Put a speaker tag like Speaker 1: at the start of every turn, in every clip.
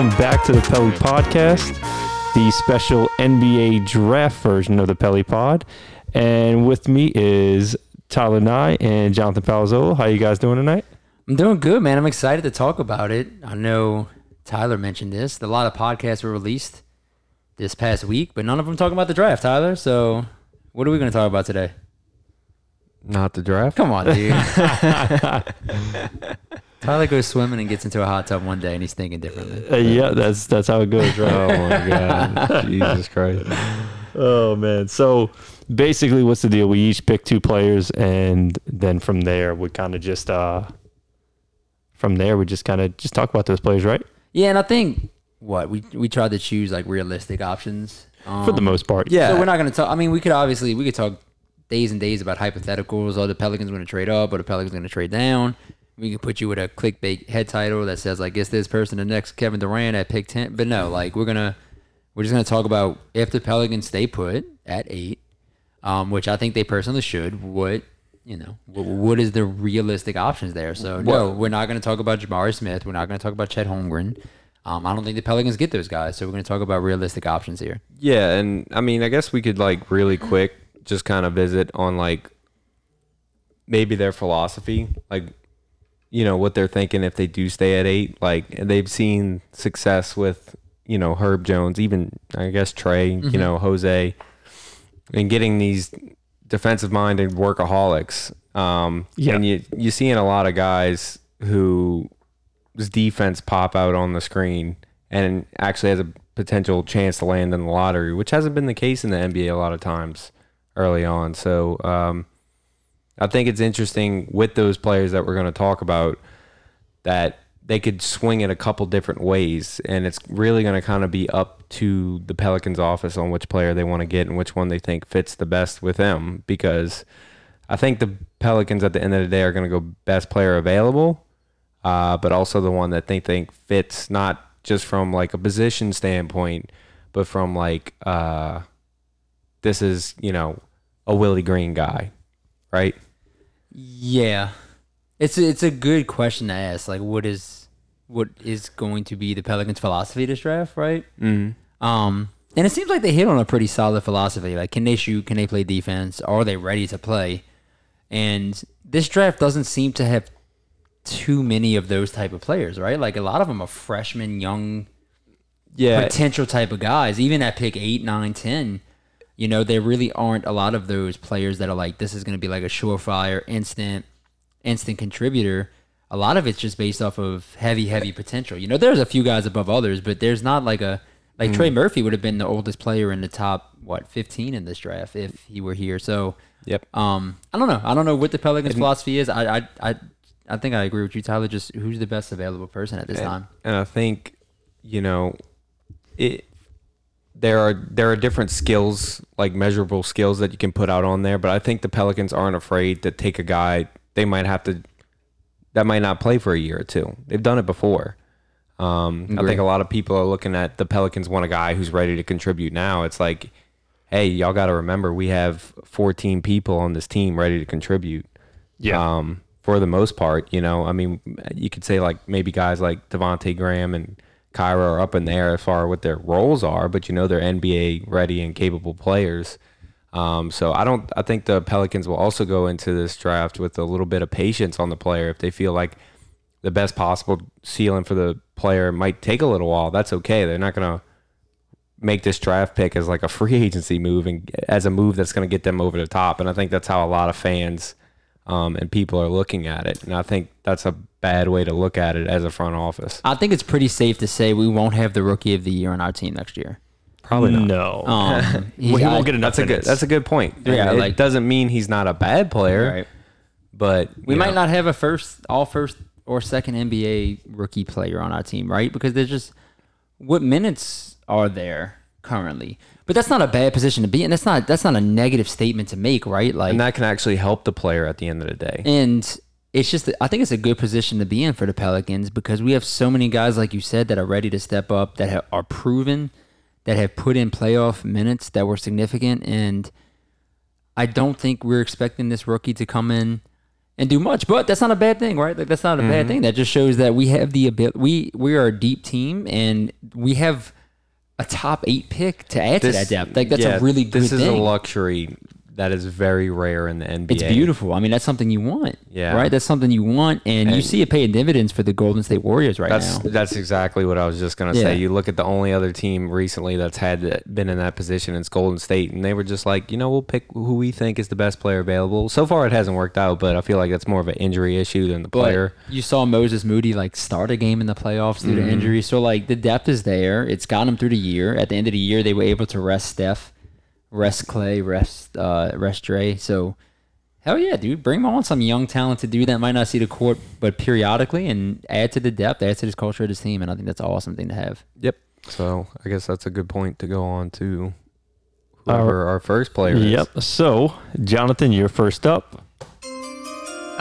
Speaker 1: right, welcome back to the Pelly Podcast, the special NBA draft version of the Pelly Pod. And with me is Tyler Nye and Jonathan Palazzolo. How you guys doing tonight?
Speaker 2: I'm doing good, man. I'm excited to talk about it. I know Tyler mentioned this. A lot of podcasts were released this past week, but none of them talking about the draft, Tyler. So, what are we going to talk about today?
Speaker 3: Not the draft.
Speaker 2: Come on, dude. Tyler goes swimming and gets into a hot tub one day, and he's thinking differently.
Speaker 1: Uh, yeah, that's that's how it goes, right?
Speaker 3: Oh my god, Jesus Christ!
Speaker 1: oh man. So basically, what's the deal? We each pick two players, and then from there, we kind of just uh, from there, we just kind of just talk about those players, right?
Speaker 2: Yeah, and I think what we we tried to choose like realistic options um,
Speaker 1: For the most part,
Speaker 3: Yeah.
Speaker 2: So we're not going to talk. I mean, we could obviously we could talk days and days about hypotheticals. Are the Pelicans going to trade up? Or the Pelicans going to trade down? We could put you with a clickbait head title that says like, "Is this person the next Kevin Durant at pick 10? But no, like we're gonna we're just gonna talk about if the Pelicans stay put at eight, um, which I think they personally should. What you know, what, what is the realistic options there? So no, we're not gonna talk about Jabari Smith. We're not gonna talk about Chet Holmgren. Um, I don't think the Pelicans get those guys. So we're gonna talk about realistic options here.
Speaker 3: Yeah, and I mean, I guess we could like really quick just kind of visit on like maybe their philosophy, like you know what they're thinking if they do stay at eight. Like they've seen success with you know Herb Jones, even I guess Trey, you know Jose, and getting these defensive minded workaholics. Um,
Speaker 1: Yeah.
Speaker 3: and you you seeing a lot of guys who his defense pop out on the screen and actually has a potential chance to land in the lottery, which hasn't been the case in the NBA a lot of times early on. So um, I think it's interesting with those players that we're going to talk about that they could swing it a couple different ways, and it's really going to kind of be up to the Pelicans office on which player they want to get and which one they think fits the best with them. Because I think the Pelicans at the end of the day are going to go best player available, uh, but also the one that they think fits not just from like a position standpoint, but from like uh, this is you know a Willie Green guy, right?
Speaker 2: Yeah, it's a, it's a good question to ask. Like, what is what is going to be the Pelicans' philosophy this draft, right?
Speaker 3: Mm-hmm.
Speaker 2: Um, and it seems like they hit on a pretty solid philosophy. Like, can they shoot? Can they play defense? Are they ready to play? And this draft doesn't seem to have too many of those type of players, right? Like a lot of them are freshmen, young,
Speaker 3: Yeah,
Speaker 2: potential type of guys. Even at pick eight, nine, ten, you know, there really aren't a lot of those players that are like, this is going to be like a surefire, instant, instant contributor. A lot of it's just based off of heavy, heavy potential. You know, there's a few guys above others, but there's not like a like Trey Murphy would have been the oldest player in the top what 15 in this draft if he were here. So,
Speaker 3: Yep.
Speaker 2: um, I don't know. I don't know what the Pelicans' philosophy is. I, I, I, I think I agree with you, Tyler. Just who's the best available person at this
Speaker 3: and,
Speaker 2: time?
Speaker 3: and I think you know it. There are there are different skills, like measurable skills that you can put out on there, but I think the Pelicans aren't afraid to take a guy they might have to that might not play for a year or two. They've done it before. Um, I think a lot of people are looking at the Pelicans want a guy who's ready to contribute now. It's like, hey, y'all got to remember we have 14 people on this team ready to contribute.
Speaker 1: Yeah.
Speaker 3: Um, for the most part, you know, I mean, you could say like maybe guys like Devonte Graham and Kira are up in there as far what their roles are, but you know they're NBA ready and capable players. Um, so I don't. I think the Pelicans will also go into this draft with a little bit of patience on the player if they feel like the best possible ceiling for the player might take a little while. That's okay. They're not gonna make this draft pick as like a free agency move and as a move that's going to get them over the top. And I think that's how a lot of fans um, and people are looking at it. And I think that's a bad way to look at it as a front office.
Speaker 2: I think it's pretty safe to say we won't have the rookie of the year on our team next year.
Speaker 3: Probably not.
Speaker 1: No.
Speaker 2: Um,
Speaker 1: well, he won't get enough
Speaker 3: That's a good. That's a good point.
Speaker 2: Yeah,
Speaker 3: it
Speaker 2: like-
Speaker 3: doesn't mean he's not a bad player,
Speaker 2: Right.
Speaker 3: but
Speaker 2: We might
Speaker 3: know,
Speaker 2: not have a first, all first or second NBA rookie player on our team, right? Because there's just what minutes are there currently? But that's not a bad position to be in. That's not that's not a negative statement to make, right? Like,
Speaker 3: and that can actually help the player at the end of the day.
Speaker 2: and it's just I think it's a good position to be in for the Pelicans because we have so many guys like you said that are ready to step up that have, are proven that have put in playoff minutes that were significant and I don't think we're expecting this rookie to come in and do much. But that's not a bad thing, right? Like that's not a bad mm-hmm. thing. That just shows that we have the ability. We we are a deep team, and we have a top eight pick to add to that depth. Like that's
Speaker 3: yeah,
Speaker 2: a really good
Speaker 3: This is
Speaker 2: thing.
Speaker 3: a luxury that is very rare in the NBA.
Speaker 2: It's beautiful. I mean, that's something you want.
Speaker 3: Yeah.
Speaker 2: Right. That's something you want, and, you see it paying dividends for the Golden State Warriors right
Speaker 3: That's
Speaker 2: now.
Speaker 3: that's exactly what I was just gonna
Speaker 2: Yeah.
Speaker 3: say. You look at the only other team recently that's had been in that position, it's Golden State, and they were just like, you know, we'll pick who we think is the best player available. So far, it hasn't worked out, but I feel like that's more of an injury issue than the
Speaker 2: But
Speaker 3: player.
Speaker 2: you saw Moses Moody like start a game in the playoffs due
Speaker 3: Mm-hmm.
Speaker 2: to injury. So like the depth is there. It's gotten got him through the year. At the end of the year, they were able to rest Steph, rest Clay, rest uh, rest Dre. So hell yeah, dude, bring on some young talented dude that might not see the court, but periodically, and add to the depth, add to this culture of this team. And I think that's an awesome thing to have.
Speaker 3: Yep. So I guess that's a good point to go on to
Speaker 1: Our-
Speaker 3: our first player is.
Speaker 1: Yep. So, Jonathan, you're first up.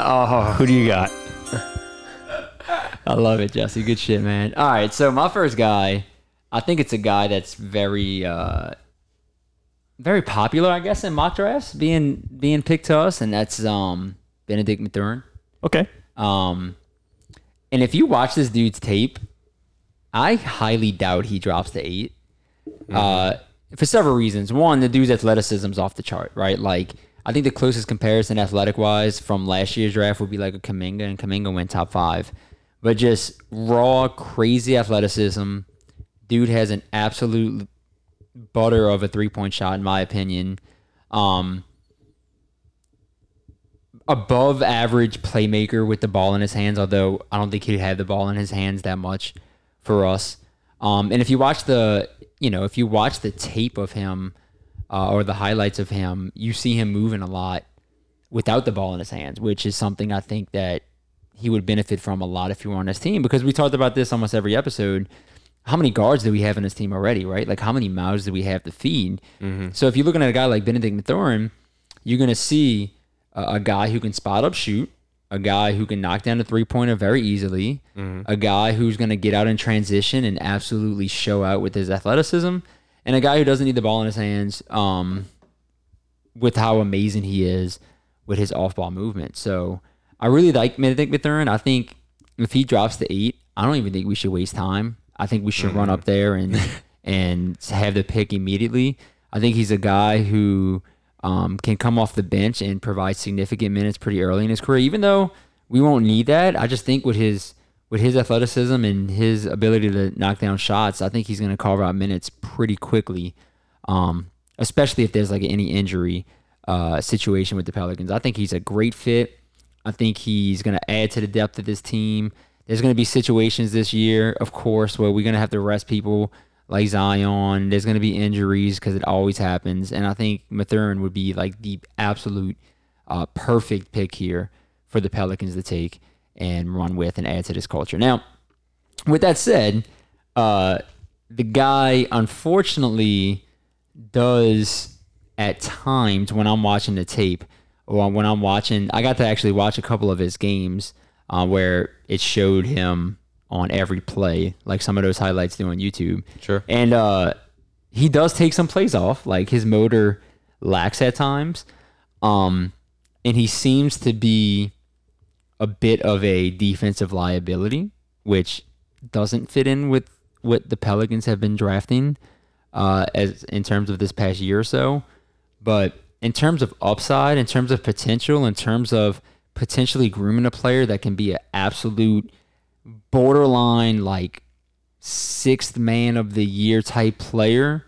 Speaker 1: Oh, who do you got?
Speaker 2: I love it, Jesse. Good shit, man. All right, so my first guy, I think it's a guy that's very, uh, very popular, I guess, in mock drafts, being being picked to us, and that's um Benedict Mathurin.
Speaker 1: Okay.
Speaker 2: Um, and if you watch this dude's tape, I highly doubt he drops to 8 Uh, for several reasons. One, the dude's athleticism's off the chart, right? Like, I think the closest comparison athletic wise from last year's draft would be like a Kuminga, and Kuminga went top five. But just raw, crazy athleticism. Dude has an absolute butter of a three point shot, in my opinion. Um, above average playmaker with the ball in his hands, although I don't think he'd have the ball in his hands that much for us. Um, and if you watch the, you know, if you watch the tape of him uh, or the highlights of him, you see him moving a lot without the ball in his hands, which is something I think that he would benefit from a lot if he were on his team because we talked about this almost every episode. How many guards do we have in this team already, right? Like how many mouths do we have to feed? So if you're looking at a guy like Benedict Mathurin, you're going to see a, a guy who can spot up shoot, a guy who can knock down a three pointer very easily, a guy who's going to get out in transition and absolutely show out with his athleticism, and a guy who doesn't need the ball in his hands um, with how amazing he is with his off ball movement. So I really like Benedict Mathurin. I think if he drops to eight, I don't even think we should waste time. I think we should run up there and and have the pick immediately. I think he's a guy who um, can come off the bench and provide significant minutes pretty early in his career. Even though we won't need that, I just think with his with his athleticism and his ability to knock down shots, I think he's going to carve out minutes pretty quickly. Um, especially if there's like any injury uh, situation with the Pelicans. I think he's a great fit. I think he's going to add to the depth of this team. There's going to be situations this year, of course, where we're going to have to rest people like Zion. There's going to be injuries because it always happens. And I think Mathurin would be like the absolute uh, perfect pick here for the Pelicans to take and run with and add to this culture. Now, with that said, uh, the guy unfortunately does at times when I'm watching the tape or when I'm watching, I got to actually watch a couple of his games uh, where it showed him on every play, like some of those highlights do on YouTube.
Speaker 3: Sure.
Speaker 2: And uh, he does take some plays off, like his motor lacks at times. Um, and he seems to be a bit of a defensive liability, which doesn't fit in with what the Pelicans have been drafting uh, as in terms of this past year or so. But in terms of upside, in terms of potential, in terms of potentially grooming a player that can be an absolute borderline like sixth man of the year type player.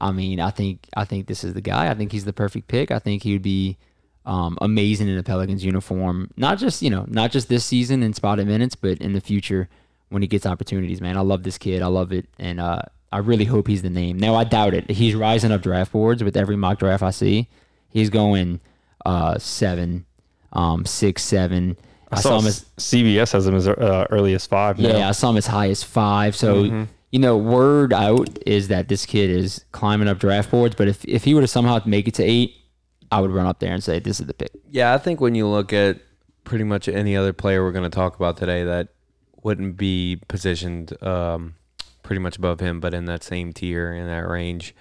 Speaker 2: I mean, I think I think this is the guy. I think he's the perfect pick. I think he would be um, amazing in a Pelicans uniform. Not just you know, not just this season in spotted minutes, but in the future when he gets opportunities. Man, I love this kid. I love it, and uh, I really hope he's the name. Now I doubt it. He's rising up draft boards with every mock draft I see. He's going uh, seven, um, six, seven.
Speaker 1: I saw
Speaker 2: him
Speaker 1: s- CBS has him as uh, early as five. now.
Speaker 2: yeah, I saw him as high as five. So you know, word out is that this kid is climbing up draft boards. But if if he were to somehow make it to eight, I would run up there and say this is the pick.
Speaker 3: Yeah, I think when you look at pretty much any other player we're going to talk about today that wouldn't be positioned um, pretty much above him, but in that same tier, in that range,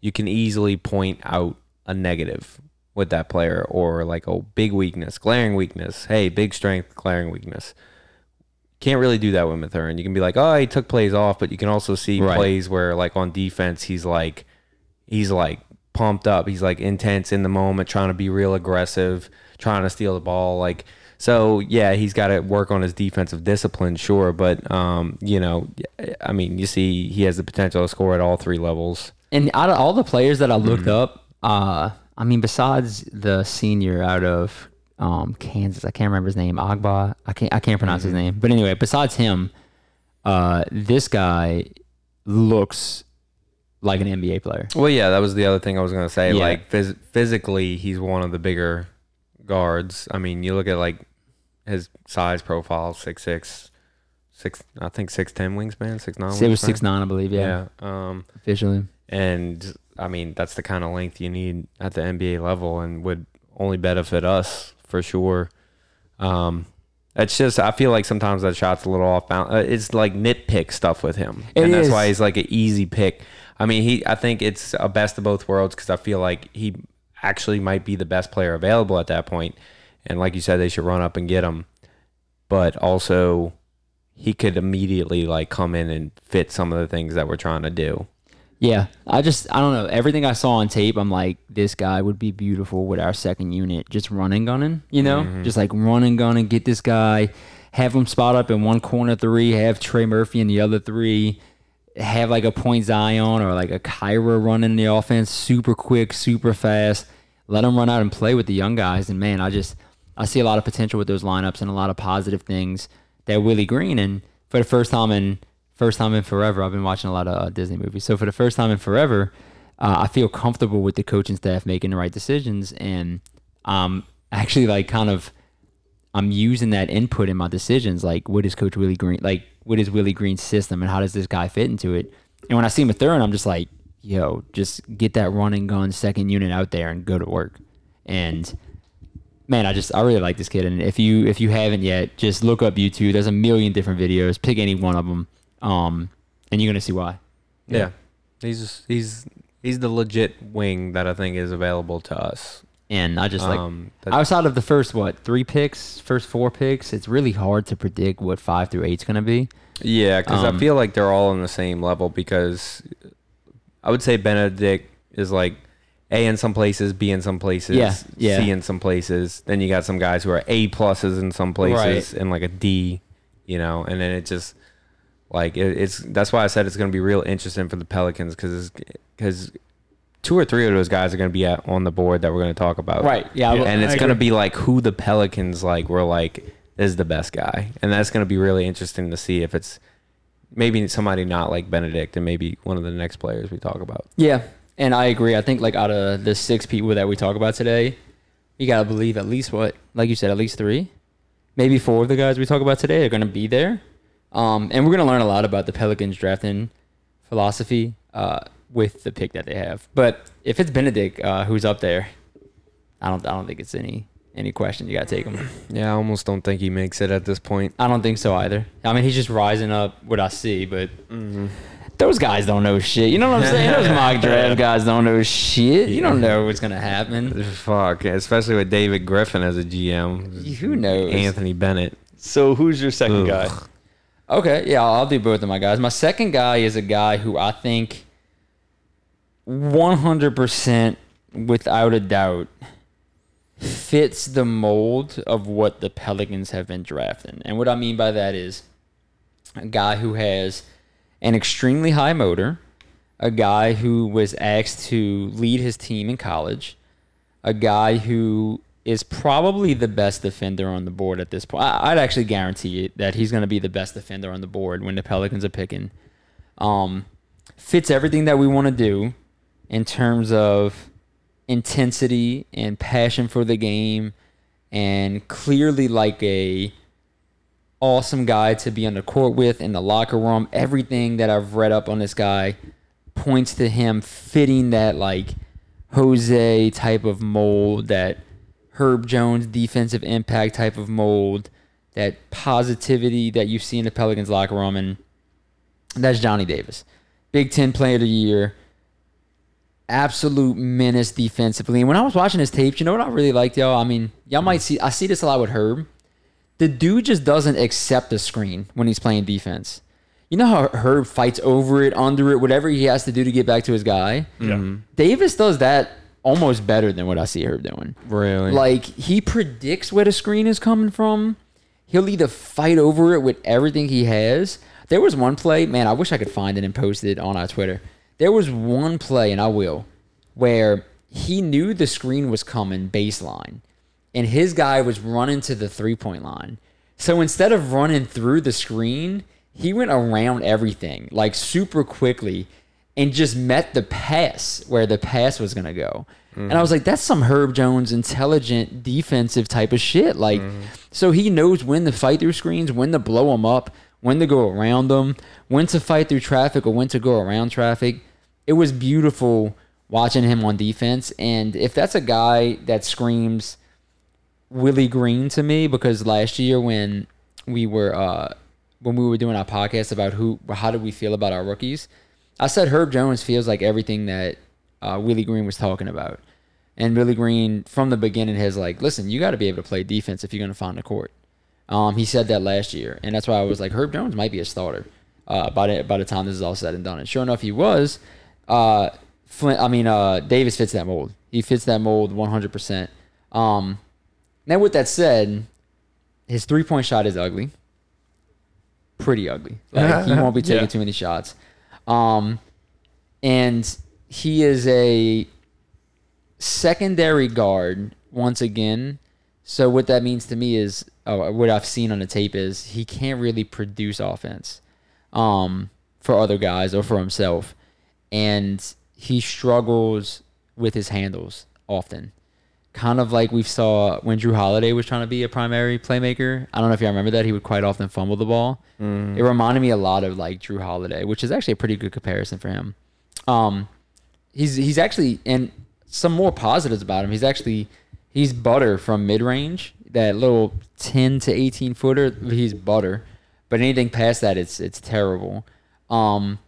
Speaker 3: you can easily point out a negative with that player or like a big weakness, glaring weakness. Hey, big strength, glaring weakness. Can't really do that with Mathurin. You can be like, oh, he took plays off, but you can also see
Speaker 2: Right.
Speaker 3: plays where like on defense, he's like, he's like pumped up. He's like intense in the moment, trying to be real aggressive, trying to steal the ball. Like, so yeah, he's got to work on his defensive discipline, sure. But, um, you know, I mean, you see he has the potential to score at all three levels.
Speaker 2: And out of all the players that I looked
Speaker 3: Mm-hmm.
Speaker 2: up, uh, I mean, besides the senior out of um, Kansas, I can't remember his name, Agba. I can't I can't pronounce
Speaker 3: Mm-hmm.
Speaker 2: his name. But anyway, besides him, uh, this guy looks like an NBA player.
Speaker 3: Well, yeah, that was the other thing I was gonna say.
Speaker 2: Yeah.
Speaker 3: Like phys- physically, he's one of the bigger guards. I mean, you look at like his size profile, six six, six. I think six ten wingspan, six nine.
Speaker 2: it was
Speaker 3: wingspan.
Speaker 2: six nine, I believe. Yeah,
Speaker 3: Yeah. Um,
Speaker 2: officially.
Speaker 3: And I mean that's the kind of length you need at the NBA level, and would only benefit us for sure. Um, it's just I feel like sometimes that shot's a little off balance. Uh, it's like nitpick stuff with him,
Speaker 2: It
Speaker 3: and that's
Speaker 2: is.
Speaker 3: why he's like an easy pick. I mean, he I think it's a best of both worlds because I feel like he actually might be the best player available at that point. And like you said, they should run up and get him, but also he could immediately like come in and fit some of the things that we're trying to do.
Speaker 2: Yeah, I just I don't know. Everything I saw on tape, I'm like, this guy would be beautiful with our second unit, just running gunning. You know, mm-hmm. just like running gunning, get this guy, have him spot up in one corner three, have Trey Murphy in the other three, have like a point Zion or like a Kira running the offense, super quick, super fast. Let him run out and play with the young guys, and man, I just I see a lot of potential with those lineups and a lot of positive things that Willie Green and for the first time in first time in forever, I've been watching a lot of uh, Disney movies. So for the first time in forever, uh, I feel comfortable with the coaching staff making the right decisions, and um, actually like kind of I'm using that input in my decisions. Like, what is Coach Willie Green like? What is Willie Green's system, and how does this guy fit into it? And when I see Mathurin, I'm just like, yo, just get that running gun second unit out there and go to work. And man, I just I really like this kid. And if you if you haven't yet, just look up YouTube. There's a million different videos. Pick any one of them, um, and you're gonna see why.
Speaker 3: Yeah. He's he's he's the legit wing that I think is available to us.
Speaker 2: And I just like
Speaker 3: Um, that-
Speaker 2: outside of the first what three picks, first four picks, it's really hard to predict what five through eight's gonna be.
Speaker 3: Yeah, because
Speaker 2: Um,
Speaker 3: I feel like they're all on the same level because I would say Benedict is like A in some places, B in some places,
Speaker 2: Yeah, yeah.
Speaker 3: C in some places. Then you got some guys who are A pluses in some places and like a D, you know, and then it just like it, it's that's why I said it's going to be real interesting for the Pelicans because because two or three of those guys are going to be at, on the board that we're going to talk about,
Speaker 2: Right, yeah, well,
Speaker 3: and it's going to be like who the Pelicans like were like is the best guy, and that's going to be really interesting to see if it's maybe somebody not like Benedict and maybe one of the next players we talk about.
Speaker 2: Yeah, and I agree. I think like out of the six people that we talk about today, you gotta believe at least what, like you said, at least three, maybe four of the guys we talk about today are gonna be there. Um, and we're gonna learn a lot about the Pelicans drafting philosophy uh, with the pick that they have. But if it's Benedict uh, who's up there, I don't, I don't think it's any any question. You gotta take him.
Speaker 3: Yeah, I almost don't think he makes it at this point.
Speaker 2: I don't think so either. I mean, he's just rising up what I see, but those guys don't know shit. You know what I'm saying? Those mock draft guys don't know shit. You don't know what's gonna happen.
Speaker 3: Fuck, especially with David Griffin as a GM.
Speaker 2: Who knows?
Speaker 3: Anthony Bennett.
Speaker 1: So who's your second guy?
Speaker 2: Okay, yeah, I'll do both of my guys. My second guy is a guy who I think 100% without a doubt fits the mold of what the Pelicans have been drafting. And what I mean by that is a guy who has an extremely high motor, a guy who was asked to lead his team in college, a guy who is probably the best defender on the board at this point. I'd actually guarantee it that he's going to be the best defender on the board when the Pelicans are picking. Um, fits everything that we want to do in terms of intensity and passion for the game, and clearly like a awesome guy to be on the court with in the locker room. Everything that I've read up on this guy points to him fitting that like Jose type of mold, that Herb Jones defensive impact type of mold, that positivity that you see in the Pelicans locker room, and that's Johnny Davis, Big Ten Player of the Year. absolute menace defensively. And when I was watching his tapes, you know what I really liked, y'all? I mean, y'all might see I see this a lot with Herb. The dude just doesn't accept the screen when he's playing defense. You know how Herb fights over it, under it, whatever he has to do to get back to his guy?
Speaker 1: Yeah. Mm-hmm.
Speaker 2: Davis does that almost better than what I see Herb doing.
Speaker 3: Really?
Speaker 2: Like he predicts where the screen is coming from. He'll either fight over it with everything he has. There was one play, man, I wish I could find it and post it on our Twitter. There was one play, and I will, where he knew the screen was coming baseline, and his guy was running to the three point line. So instead of running through the screen, he went around everything like super quickly and just met the pass where the pass was gonna go. And I was like, that's some Herb Jones intelligent defensive type of shit. Like, so he knows when to fight through screens, when to blow them up, when to go around them, when to fight through traffic or when to go around traffic. It was beautiful watching him on defense. And if that's a guy that screams Willie Green to me, because last year when we were uh, when we were doing our podcast about who how did we feel about our rookies, I said Herb Jones feels like everything that uh, Willie Green was talking about. And Willie Green from the beginning has like, listen, you got to be able to play defense if you're going to find the court. Um, he said that last year, and that's why I was like, Herb Jones might be a starter uh, by the by the time this is all said and done. And sure enough, he was. Uh, Flint, I mean, uh, Davis fits that mold. He fits that mold 100. percent Um, now, with that said, his three point shot is ugly, pretty ugly. Like he won't be taking
Speaker 1: Yeah.
Speaker 2: too many shots. Um, and he is a secondary guard once again. So what that means to me is, uh, what I've seen on the tape is he can't really produce offense, um, for other guys or for himself, and he struggles with his handles often. Kind of like we saw when Jrue Holiday was trying to be a primary playmaker. I don't know if you remember that he would quite often fumble the ball. It reminded me a lot of like Jrue Holiday, which is actually a pretty good comparison for him. Um, he's he's actually and some more positives about him. He's actually he's butter from mid range. That little ten to eighteen footer, he's butter. But anything past that, it's it's terrible. Um,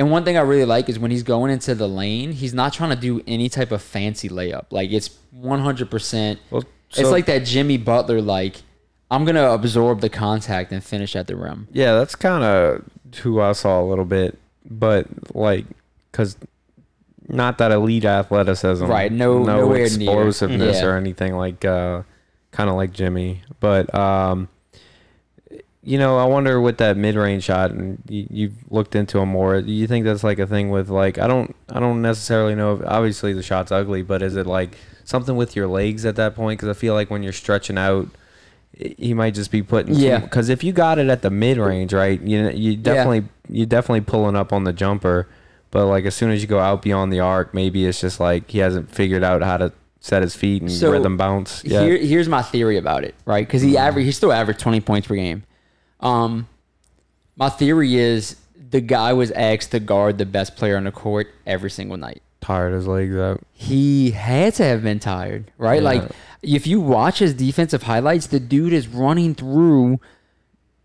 Speaker 2: and one thing I really like is when he's going into the lane, he's not trying to do any type of fancy layup. Like it's one hundred percent.
Speaker 3: Well,
Speaker 2: It's like that Jimmy Butler. Like I'm gonna absorb the contact and finish at the rim.
Speaker 3: Yeah, that's kind of who I saw a little bit, but like, cause not that elite athleticism,
Speaker 2: Right, no-
Speaker 3: no
Speaker 2: nowhere near.
Speaker 3: explosiveness
Speaker 2: Yeah.
Speaker 3: or anything like, uh, kind of like Jimmy. But um, you know, I wonder with that mid-range shot, and you, you've looked into him more. Do you think that's like a thing with like I don't I don't necessarily know. If, obviously, the shot's ugly, but is it like something with your legs at that point? Because I feel like when you're stretching out. He might just be putting
Speaker 2: Yeah.
Speaker 3: because if you got it at the mid range, right, you you definitely you definitely pulling up on the jumper, but like as soon as you go out beyond the arc, maybe it's just like he hasn't figured out how to set his feet and
Speaker 2: So,
Speaker 3: rhythm bounce. Yeah,
Speaker 2: Here, here's my theory about it, right? Because he mm. average, he still averaged 20 points per game. Um, my theory is the guy was asked to guard the best player on the court every single night.
Speaker 3: tired his legs out.
Speaker 2: He had to have been tired, right?
Speaker 3: Yeah.
Speaker 2: Like if you watch his defensive highlights, the dude is running through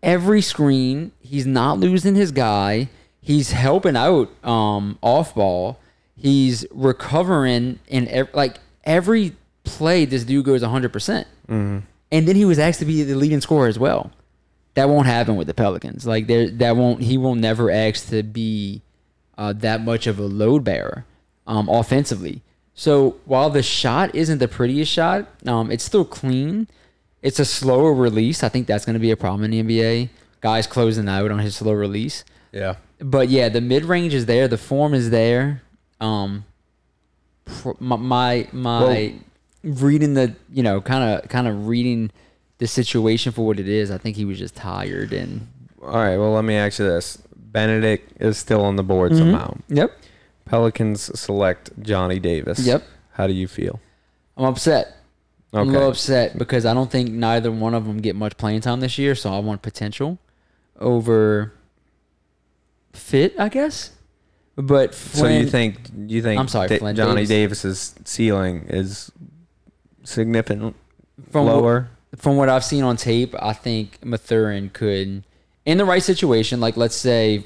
Speaker 2: every screen. He's not losing his guy. He's helping out um, off ball. He's recovering in ev- like every play. This dude goes 100. percent
Speaker 3: Mm-hmm.
Speaker 2: and then he was asked to be the leading scorer as well. That won't happen with the Pelicans. Like there, that won't. He will never ask to be uh, that much of a load bearer um, offensively. So while the shot isn't the prettiest shot, um, it's still clean. It's a slower release. I think that's going to be a problem in the NBA. Guys closing out on his slow release.
Speaker 3: Yeah,
Speaker 2: But yeah, the mid range is there. The form is there. Um, my my, my reading the you know kind of kind of reading the situation for what it is. I think he was just tired and
Speaker 3: All right. Well, let me ask you this: Benedict is still on the board
Speaker 2: Mm-hmm.
Speaker 3: somehow.
Speaker 2: yep
Speaker 3: Pelicans select Johnny Davis.
Speaker 2: Yep.
Speaker 3: How do you feel?
Speaker 2: I'm upset. Okay. I'm a little upset because I don't think neither one of them get much playing time this year. So I want potential over fit, I guess. But
Speaker 3: so you
Speaker 2: Flynn-
Speaker 3: think you think
Speaker 2: I'm sorry, Flynn
Speaker 3: Johnny
Speaker 2: Davis.
Speaker 3: Davis's ceiling is significant
Speaker 2: from what-
Speaker 3: lower?
Speaker 2: From what I've seen on tape, I think Mathurin could, in the right situation, like let's say,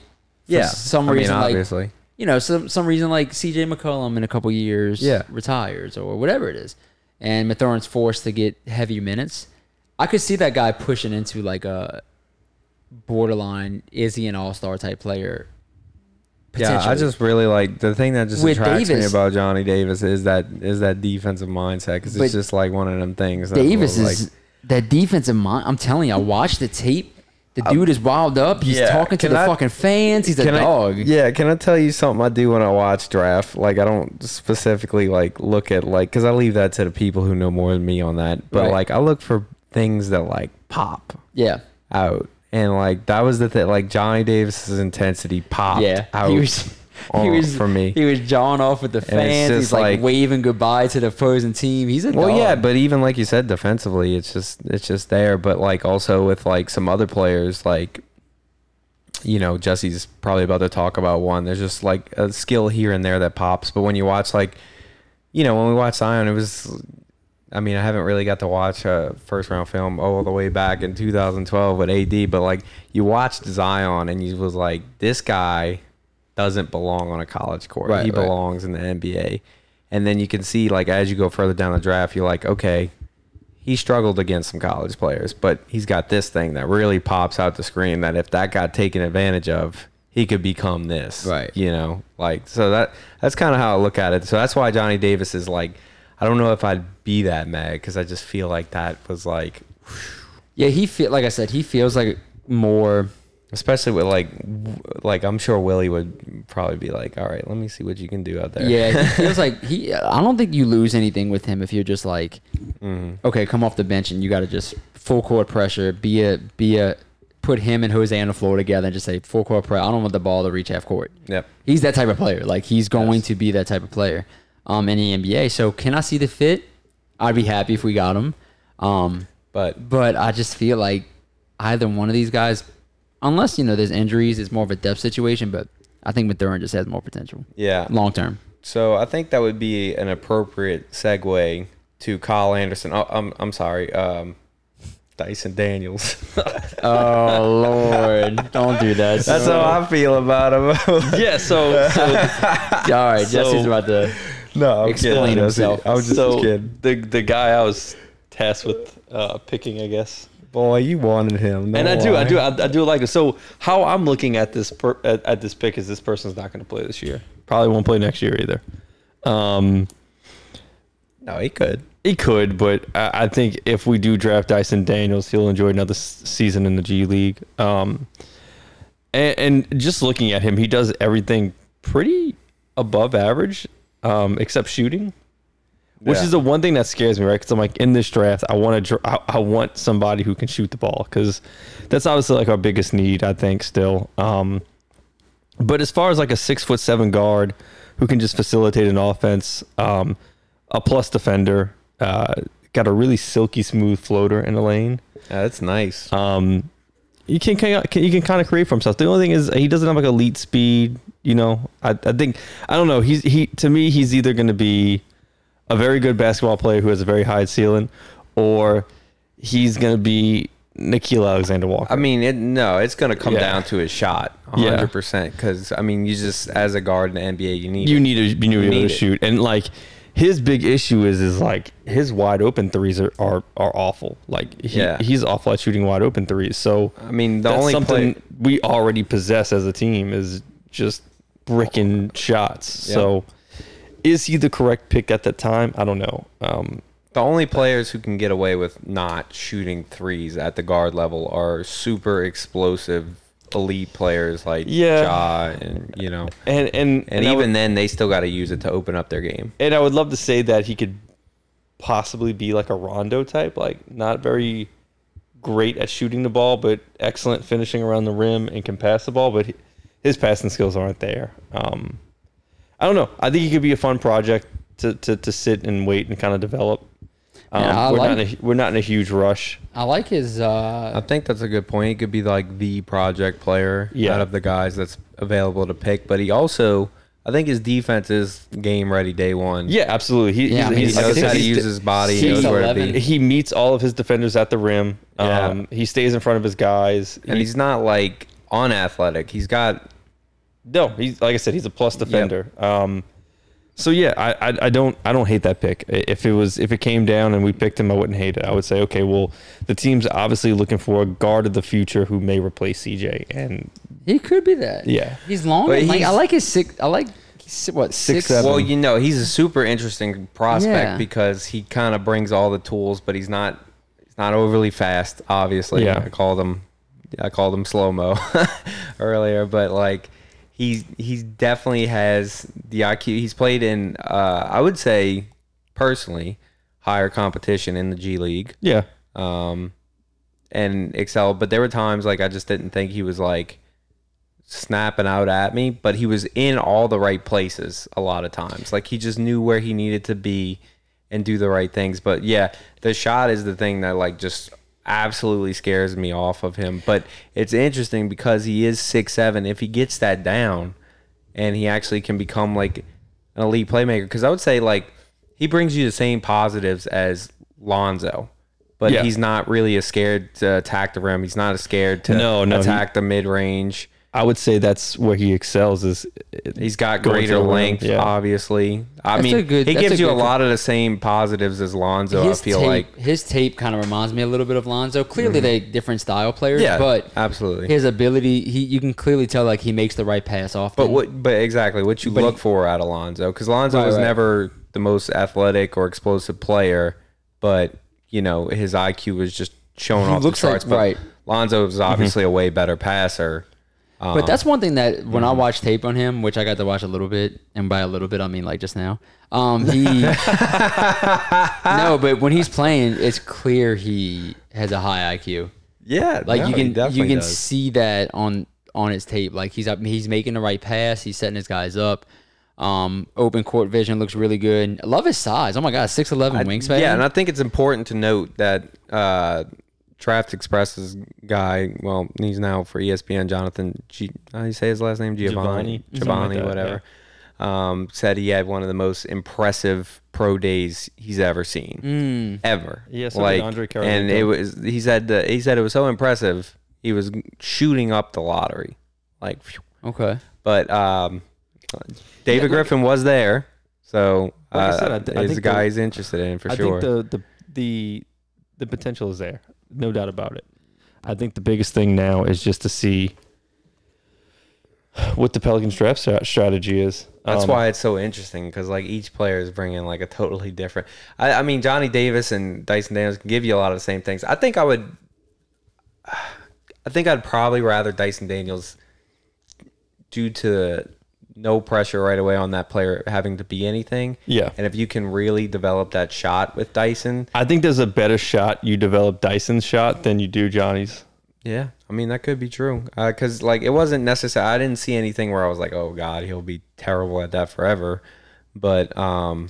Speaker 2: for some
Speaker 3: I
Speaker 2: reason,
Speaker 3: mean,
Speaker 2: like
Speaker 3: obviously.
Speaker 2: you know, some some reason like C.J. McCollum in a couple years
Speaker 3: Yeah.
Speaker 2: retires or whatever it is, and Mathurin's forced to get heavy minutes. I could see that guy pushing into like a borderline is he an all star type player?
Speaker 3: Yeah, I just really like the thing that just
Speaker 2: With
Speaker 3: attracts me about Johnny Davis is that is that defensive mindset because it's just like one of them things. that
Speaker 2: Davis
Speaker 3: will,
Speaker 2: is
Speaker 3: like,
Speaker 2: that defensive mind. I'm telling you, I watched the tape. The dude is wild up. He's
Speaker 3: yeah,
Speaker 2: talking to
Speaker 3: can
Speaker 2: the
Speaker 3: I-
Speaker 2: fucking fans. He's a
Speaker 3: Can I-
Speaker 2: dog.
Speaker 3: yeah, can I tell you something I do when I watch draft? Like I don't specifically like look at like because I leave that to the people who know more than me on that. But
Speaker 2: Right.
Speaker 3: like I look for things that like pop
Speaker 2: Yeah.
Speaker 3: out, and like that was the thing. Like Johnny Davis's intensity popped
Speaker 2: Yeah.
Speaker 3: out.
Speaker 2: He He
Speaker 3: oh,
Speaker 2: was
Speaker 3: for me.
Speaker 2: He was jawing off with the fans. He's like,
Speaker 3: like-
Speaker 2: waving goodbye to the opposing team. He's a
Speaker 3: Well,
Speaker 2: dog.
Speaker 3: yeah, but even like you said, defensively, it's just it's just there. But like also with like some other players, like you know, Jesse's probably about to talk about one. There's just like a skill here and there that pops. But when you watch like, you know, when we watched Zion, it was. I mean, I haven't really got to watch a first round film all the way back in 2012 with AD, but like you watched Zion and you was like, this guy doesn't belong on a college court.
Speaker 2: Right,
Speaker 3: he
Speaker 2: right.
Speaker 3: belongs in the NBA. And then you can see like as you go further down the draft, you're like, okay, he struggled against some college players, but he's got this thing that really pops out the screen that if that got taken advantage of, he could become this.
Speaker 2: Right.
Speaker 3: You know, like so that that's kind of how I look at it. So that's why Johnny Davis is like I don't know if I'd be that mad because I just feel like that was like
Speaker 2: yeah. He feel like I said. He feels like more.
Speaker 3: Especially with like like I'm sure Willie would probably be like, all right, let me see what you can do out there.
Speaker 2: Yeah, he feels like he. I don't think you lose anything with him if you're just like,
Speaker 3: Mhm.
Speaker 2: okay, come off the bench and you got to just full court pressure. Be a be a put him and Jose on the floor together and just say full court pressure. I don't want the ball to reach half court.
Speaker 3: Yep.
Speaker 2: He's that type of player. Like he's going
Speaker 3: Yes.
Speaker 2: to be that type of player um, in the NBA. So can I see the fit? I'd be happy if we got him. Um,
Speaker 3: But
Speaker 2: but I just feel like either one of these guys, unless you know there's injuries, it's more of a depth situation. But I think Mathurin just has more potential
Speaker 3: yeah.
Speaker 2: long term.
Speaker 3: So I think that would be an appropriate segue to Kyle Anderson. Oh, I'm I'm sorry, um, Dyson Daniels.
Speaker 2: Oh Lord, don't do that.
Speaker 3: That's how I feel about him.
Speaker 1: Yeah, so, so
Speaker 2: All right,
Speaker 1: So-
Speaker 2: Jesse's about to.
Speaker 3: no, I'm
Speaker 2: Explain
Speaker 3: kidding,
Speaker 2: himself.
Speaker 3: I was just
Speaker 1: so
Speaker 3: a kid.
Speaker 1: the the guy I was tasked with uh, picking, I guess.
Speaker 3: Boy, you wanted him,
Speaker 1: and I
Speaker 3: no
Speaker 1: do, I do, I, I do like it. So how I'm looking at this per, at, at this pick is this person's not going to play this year. Probably won't play next year either. Um,
Speaker 3: No, he could.
Speaker 1: he could, but I, I think if we do draft Dyson Daniels, he'll enjoy another s- season in the G League. Um, and, and just looking at him, he does everything pretty above average, um, except shooting. Which
Speaker 3: Yeah.
Speaker 1: is the one thing that scares me, right? Because I'm like in this draft, I want to, I, I want somebody who can shoot the ball because that's obviously like our biggest need, I think, still. Um, but as far as like a six foot seven guard who can just facilitate an offense, um, a plus defender, uh, got a really silky smooth floater in the lane.
Speaker 3: Yeah, that's nice.
Speaker 1: Um, you can, can you can kind of create for himself. The only thing is he doesn't have like elite speed. You know, I, I think I don't know. He's he to me he's either going to be a very good basketball player who has a very high ceiling, or he's going to be Nickeil Alexander Walker.
Speaker 3: I mean, it, no, it's going to come
Speaker 1: Yeah.
Speaker 3: down to his shot,
Speaker 1: Yeah.
Speaker 3: hundred percent. Because I mean, you just as a guard in the NBA, you need
Speaker 1: you
Speaker 3: it.
Speaker 1: need to you need to be able
Speaker 3: need
Speaker 1: to shoot and like his big issue is is like his wide open threes are are, are awful like he,
Speaker 3: Yeah.
Speaker 1: he's awful at shooting wide open threes so
Speaker 3: I mean, the only
Speaker 1: something
Speaker 3: play,
Speaker 1: we already possess as a team is just bricking shots
Speaker 3: Yeah.
Speaker 1: so is he the correct pick at that time i don't know um
Speaker 3: the only players who can get away with not shooting threes at the guard level are super explosive elite players like
Speaker 1: Yeah.
Speaker 3: Ja and you know,
Speaker 1: and and
Speaker 3: and,
Speaker 1: I
Speaker 3: even
Speaker 1: would,
Speaker 3: then they still got to use it to open up their game.
Speaker 1: and i would love to say that he could possibly be like a rondo type like not very great at shooting the ball, but excellent finishing around the rim and can pass the ball. But he, his passing skills aren't there. Um, I don't know. I think he could be a fun project to, to, to sit and wait and kind of develop. Um,
Speaker 2: Yeah,
Speaker 1: we're,
Speaker 2: like-
Speaker 1: not in a, we're not in a huge rush.
Speaker 2: I like his.
Speaker 3: I
Speaker 2: Uh,
Speaker 3: think that's a good point. He could be like the project player
Speaker 1: Yeah.
Speaker 3: out of the guys that's available to pick, but he also, I think his defense is game ready day one.
Speaker 1: Yeah, absolutely. He,
Speaker 2: Yeah, I mean,
Speaker 3: he
Speaker 1: he's,
Speaker 2: I
Speaker 3: knows
Speaker 2: think
Speaker 3: how to use his body. He
Speaker 2: he's
Speaker 3: knows where to
Speaker 2: 11.
Speaker 3: be.
Speaker 1: he meets all of his defenders at the rim.
Speaker 3: Yeah.
Speaker 1: Um, he stays in front of his guys.
Speaker 3: and
Speaker 1: He-
Speaker 3: he's not like unathletic. He's got
Speaker 1: No, he's like I said, he's a plus defender. Um, so yeah, I, I I don't I don't hate that pick. If it was if it came down and we picked him, I wouldn't hate it. I would say, okay, well, the team's obviously looking for a guard of the future who may replace CJ, and
Speaker 2: He could be that.
Speaker 1: yeah,
Speaker 2: He's long.
Speaker 3: But
Speaker 2: and, like, I like his six. I like what
Speaker 1: Six,
Speaker 2: six.
Speaker 1: seven.
Speaker 3: Well, you know, he's a super interesting prospect
Speaker 2: Yeah.
Speaker 3: because he kind of brings all the tools, but he's not he's not overly fast. Obviously,
Speaker 1: Yeah.
Speaker 3: I called him I called him slow mo earlier, but like he he definitely has the IQ. He's played in uh, I would say personally higher competition in the G League
Speaker 1: yeah,
Speaker 3: um, and excel, But there were times like I just didn't think he was like snapping out at me, but he was in all the right places a lot of times. Like he just knew where he needed to be and do the right things. But yeah, the shot is the thing that like just absolutely scares me off of him. But it's interesting because he is six seven. If he gets that down and he actually can become like an elite playmaker, because I would say like he brings you the same positives as Lonzo. But
Speaker 1: Yeah.
Speaker 3: he's not really as scared to attack the rim. He's not as scared to
Speaker 1: No, no, he-
Speaker 3: attack the mid range.
Speaker 1: I would say that's where he excels. Is uh,
Speaker 3: He's got greater
Speaker 1: to the rim,
Speaker 3: length,
Speaker 1: yeah.
Speaker 3: obviously. I
Speaker 2: That's
Speaker 3: mean,
Speaker 2: good-
Speaker 3: he gives
Speaker 2: a
Speaker 3: you a lot of the same positives as Lonzo.
Speaker 2: his
Speaker 3: I feel
Speaker 2: tape,
Speaker 3: like,
Speaker 2: his tape kind of reminds me a little bit of Lonzo. Clearly, mm-hmm. they different style players.
Speaker 3: yeah,
Speaker 2: but
Speaker 3: absolutely.
Speaker 2: his ability, he you can clearly tell like he makes the right pass off.
Speaker 3: But what? But exactly what you
Speaker 1: But
Speaker 3: look
Speaker 1: he-
Speaker 3: for out of Lonzo, because Lonzo
Speaker 2: Right,
Speaker 3: was
Speaker 2: right.
Speaker 3: never the most athletic or explosive player, but you know his IQ was just showing
Speaker 2: He
Speaker 3: off
Speaker 2: looks
Speaker 3: the
Speaker 2: like-
Speaker 3: charts. but
Speaker 2: right.
Speaker 3: Lonzo is mm-hmm. obviously a way better passer.
Speaker 2: But that's one thing that when
Speaker 3: Mm-hmm.
Speaker 2: I watch tape on him, which I got to watch a little bit, and by a little bit I mean like just now. Um, he no, but when he's playing, it's clear he has a high IQ.
Speaker 3: Yeah,
Speaker 2: Like
Speaker 3: no,
Speaker 2: you can you can
Speaker 3: does.
Speaker 2: see that on on his tape. Like he's up, he's making the right pass. He's setting his guys up. Um, open court vision looks really good. I love his size. Oh my god, six eleven wingspan.
Speaker 3: Yeah, and I think it's important to note that uh, Draft Express's guy, well, he's now for ESPN, Jonathan, G, how do you say his last name? Giovanni?
Speaker 1: Giovanni, like
Speaker 3: Giovanni,
Speaker 1: that,
Speaker 3: whatever. Um, said he had one of the most impressive pro days he's ever seen.
Speaker 2: Mm.
Speaker 3: Ever.
Speaker 1: Yeah, so
Speaker 3: like,
Speaker 1: Andre
Speaker 3: and it was, he said, that, he said it was so impressive, he was shooting up the lottery. Like, phew.
Speaker 2: okay.
Speaker 3: but um, David Griffin was there. So
Speaker 1: Like I
Speaker 3: uh,
Speaker 1: said, I th- I
Speaker 3: is
Speaker 1: think
Speaker 3: a guy
Speaker 1: the-
Speaker 3: he's interested in for
Speaker 1: I
Speaker 3: sure.
Speaker 1: think the, the the the potential is there, no doubt about it. I think the biggest thing now is just to see what the Pelicans draft strategy is.
Speaker 3: That's
Speaker 1: Um,
Speaker 3: why it's so interesting because like each player is bringing like a totally different. I, I mean, Johnny Davis and Dyson Daniels can give you a lot of the same things. I think I would. I think I'd probably rather Dyson Daniels due to no pressure right away on that player having to be anything.
Speaker 1: Yeah.
Speaker 3: And if you can really develop that shot with Dyson,
Speaker 1: I think there's a better shot you develop Dyson's shot than you do Johnny's.
Speaker 3: yeah, I mean that could be true. Because like it wasn't necessary. I didn't see anything where I was like, oh god, he'll be terrible at that forever. But um,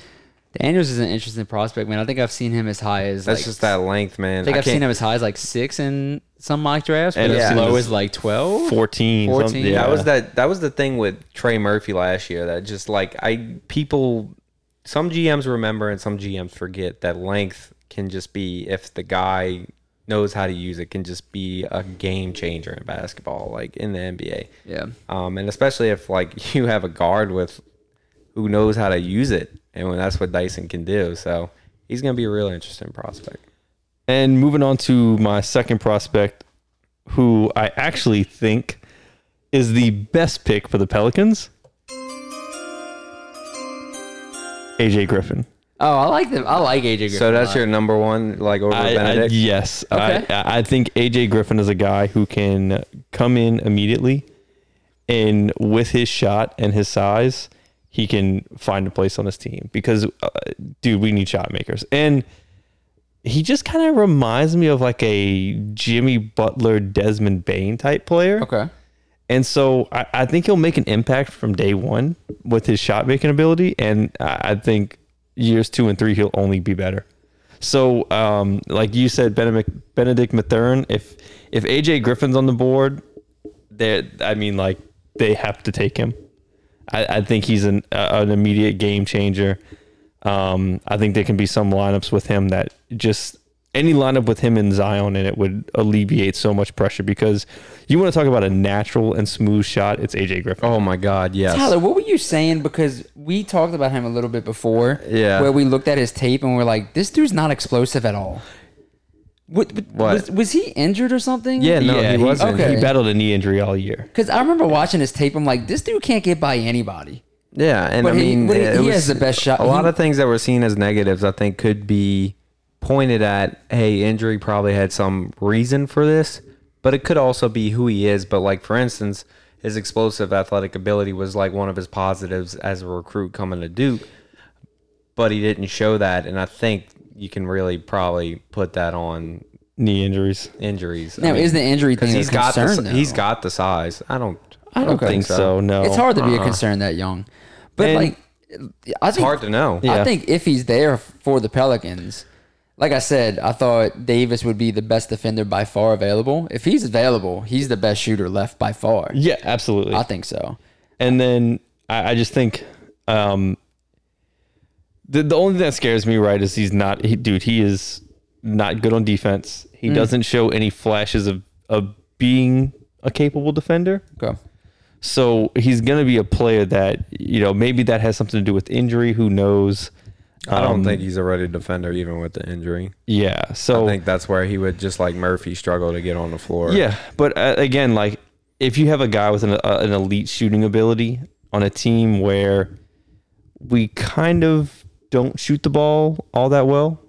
Speaker 2: Daniels is an interesting prospect, man. I think I've seen him as high as
Speaker 3: that's
Speaker 2: like,
Speaker 3: just that length, man.
Speaker 2: I think I have seen him as high as like six in some mock drafts, but
Speaker 1: And
Speaker 2: as
Speaker 3: I've
Speaker 2: low as like twelve.
Speaker 1: 14.
Speaker 2: 14. Yeah,
Speaker 1: Yeah,
Speaker 3: That was that. That was the thing with Trey Murphy last year. That just like I people, some GMs remember and some GMs forget that length can just be if the guy knows how to use it can just be a game changer in basketball, like in the NBA.
Speaker 2: Yeah.
Speaker 3: Um, and especially if like you have a guard with who knows how to use it, and when that's what Dyson can do. So he's gonna be a real interesting prospect.
Speaker 1: And moving on to my second prospect, who I actually think is the best pick for the Pelicans, AJ Griffin.
Speaker 2: Oh, I like them. I like AJ Griffin.
Speaker 3: So that's your number one, like over
Speaker 1: I, I,
Speaker 3: Benedict.
Speaker 1: yes,
Speaker 2: Okay.
Speaker 1: I, I think AJ Griffin is a guy who can come in immediately, and with his shot and his size, he can find a place on his team. Because, uh, dude, we need shot makers, and he just kind of reminds me of like a Jimmy Butler, Desmond Bane type player.
Speaker 2: okay.
Speaker 1: And so I, I think he'll make an impact from day one with his shot making ability. And I I think years two and three, he'll only be better. So, um, like you said, Benedict, Benedict Mathurin, if if AJ Griffin's on the board, there, I mean, like they have to take him. I, I think he's an uh, an immediate game changer. Um, I think there can be some lineups with him that just any lineup with him and Zion in it would alleviate so much pressure because you want to talk about a natural and smooth shot. It's AJ Griffin.
Speaker 3: Oh my God, yes.
Speaker 2: Tyler, what were you saying? Because we talked about him a little bit before.
Speaker 3: Yeah.
Speaker 2: Where we looked at his tape and we're like, this dude's not explosive at all. What, what-
Speaker 3: What?
Speaker 2: Was, was he injured or something?
Speaker 3: Yeah, no, he wasn't.
Speaker 2: Okay.
Speaker 1: He battled a knee injury all year.
Speaker 2: Because I remember watching his tape. I'm like, this dude can't get by anybody.
Speaker 3: Yeah, and
Speaker 2: But
Speaker 3: I
Speaker 2: he-
Speaker 3: mean,
Speaker 2: but he-
Speaker 3: it
Speaker 2: he
Speaker 3: was-
Speaker 2: has the best shot.
Speaker 3: A lot
Speaker 2: He-
Speaker 3: of things that were seen as negatives, I think, could be pointed at. Hey, injury probably had some reason for this, but it could also be who he is. But like for instance, his explosive athletic ability was like one of his positives as a recruit coming to Duke, but he didn't show that, and I think you can really probably put that on
Speaker 1: Knee injuries.
Speaker 3: injuries.
Speaker 2: Now, is the injury thing
Speaker 3: because
Speaker 2: a
Speaker 3: he's got the,
Speaker 2: concern,
Speaker 3: si- he's
Speaker 2: though?
Speaker 3: got the size. I don't.
Speaker 1: I don't
Speaker 2: Okay.
Speaker 1: think so. No,
Speaker 2: It's hard to be a
Speaker 3: Uh-uh.
Speaker 2: concern that young. But
Speaker 1: And-
Speaker 2: like, I
Speaker 3: It's
Speaker 2: think,
Speaker 3: hard to know.
Speaker 1: Yeah.
Speaker 2: I think if he's there for the Pelicans, like I said, I thought Davis would be the best defender by far available. If he's available, he's the best shooter left by far.
Speaker 1: Yeah, absolutely.
Speaker 2: I think so.
Speaker 1: And then I, I just think um, the the only thing that scares me, right, is he's not, he, dude. He is not good on defense. He
Speaker 2: Hmm.
Speaker 1: doesn't show any flashes of of being a capable defender.
Speaker 2: Okay.
Speaker 1: So he's gonna be a player that you know maybe that has something to do with injury. Who knows?
Speaker 3: I don't
Speaker 1: Um,
Speaker 3: think he's a ready defender even with the injury.
Speaker 1: Yeah. So
Speaker 3: I think that's where he would just like Murphy struggle to get on the floor.
Speaker 1: Yeah, but uh, again, like if you have a guy with an, uh, an elite shooting ability on a team where we kind of don't shoot the ball all that well,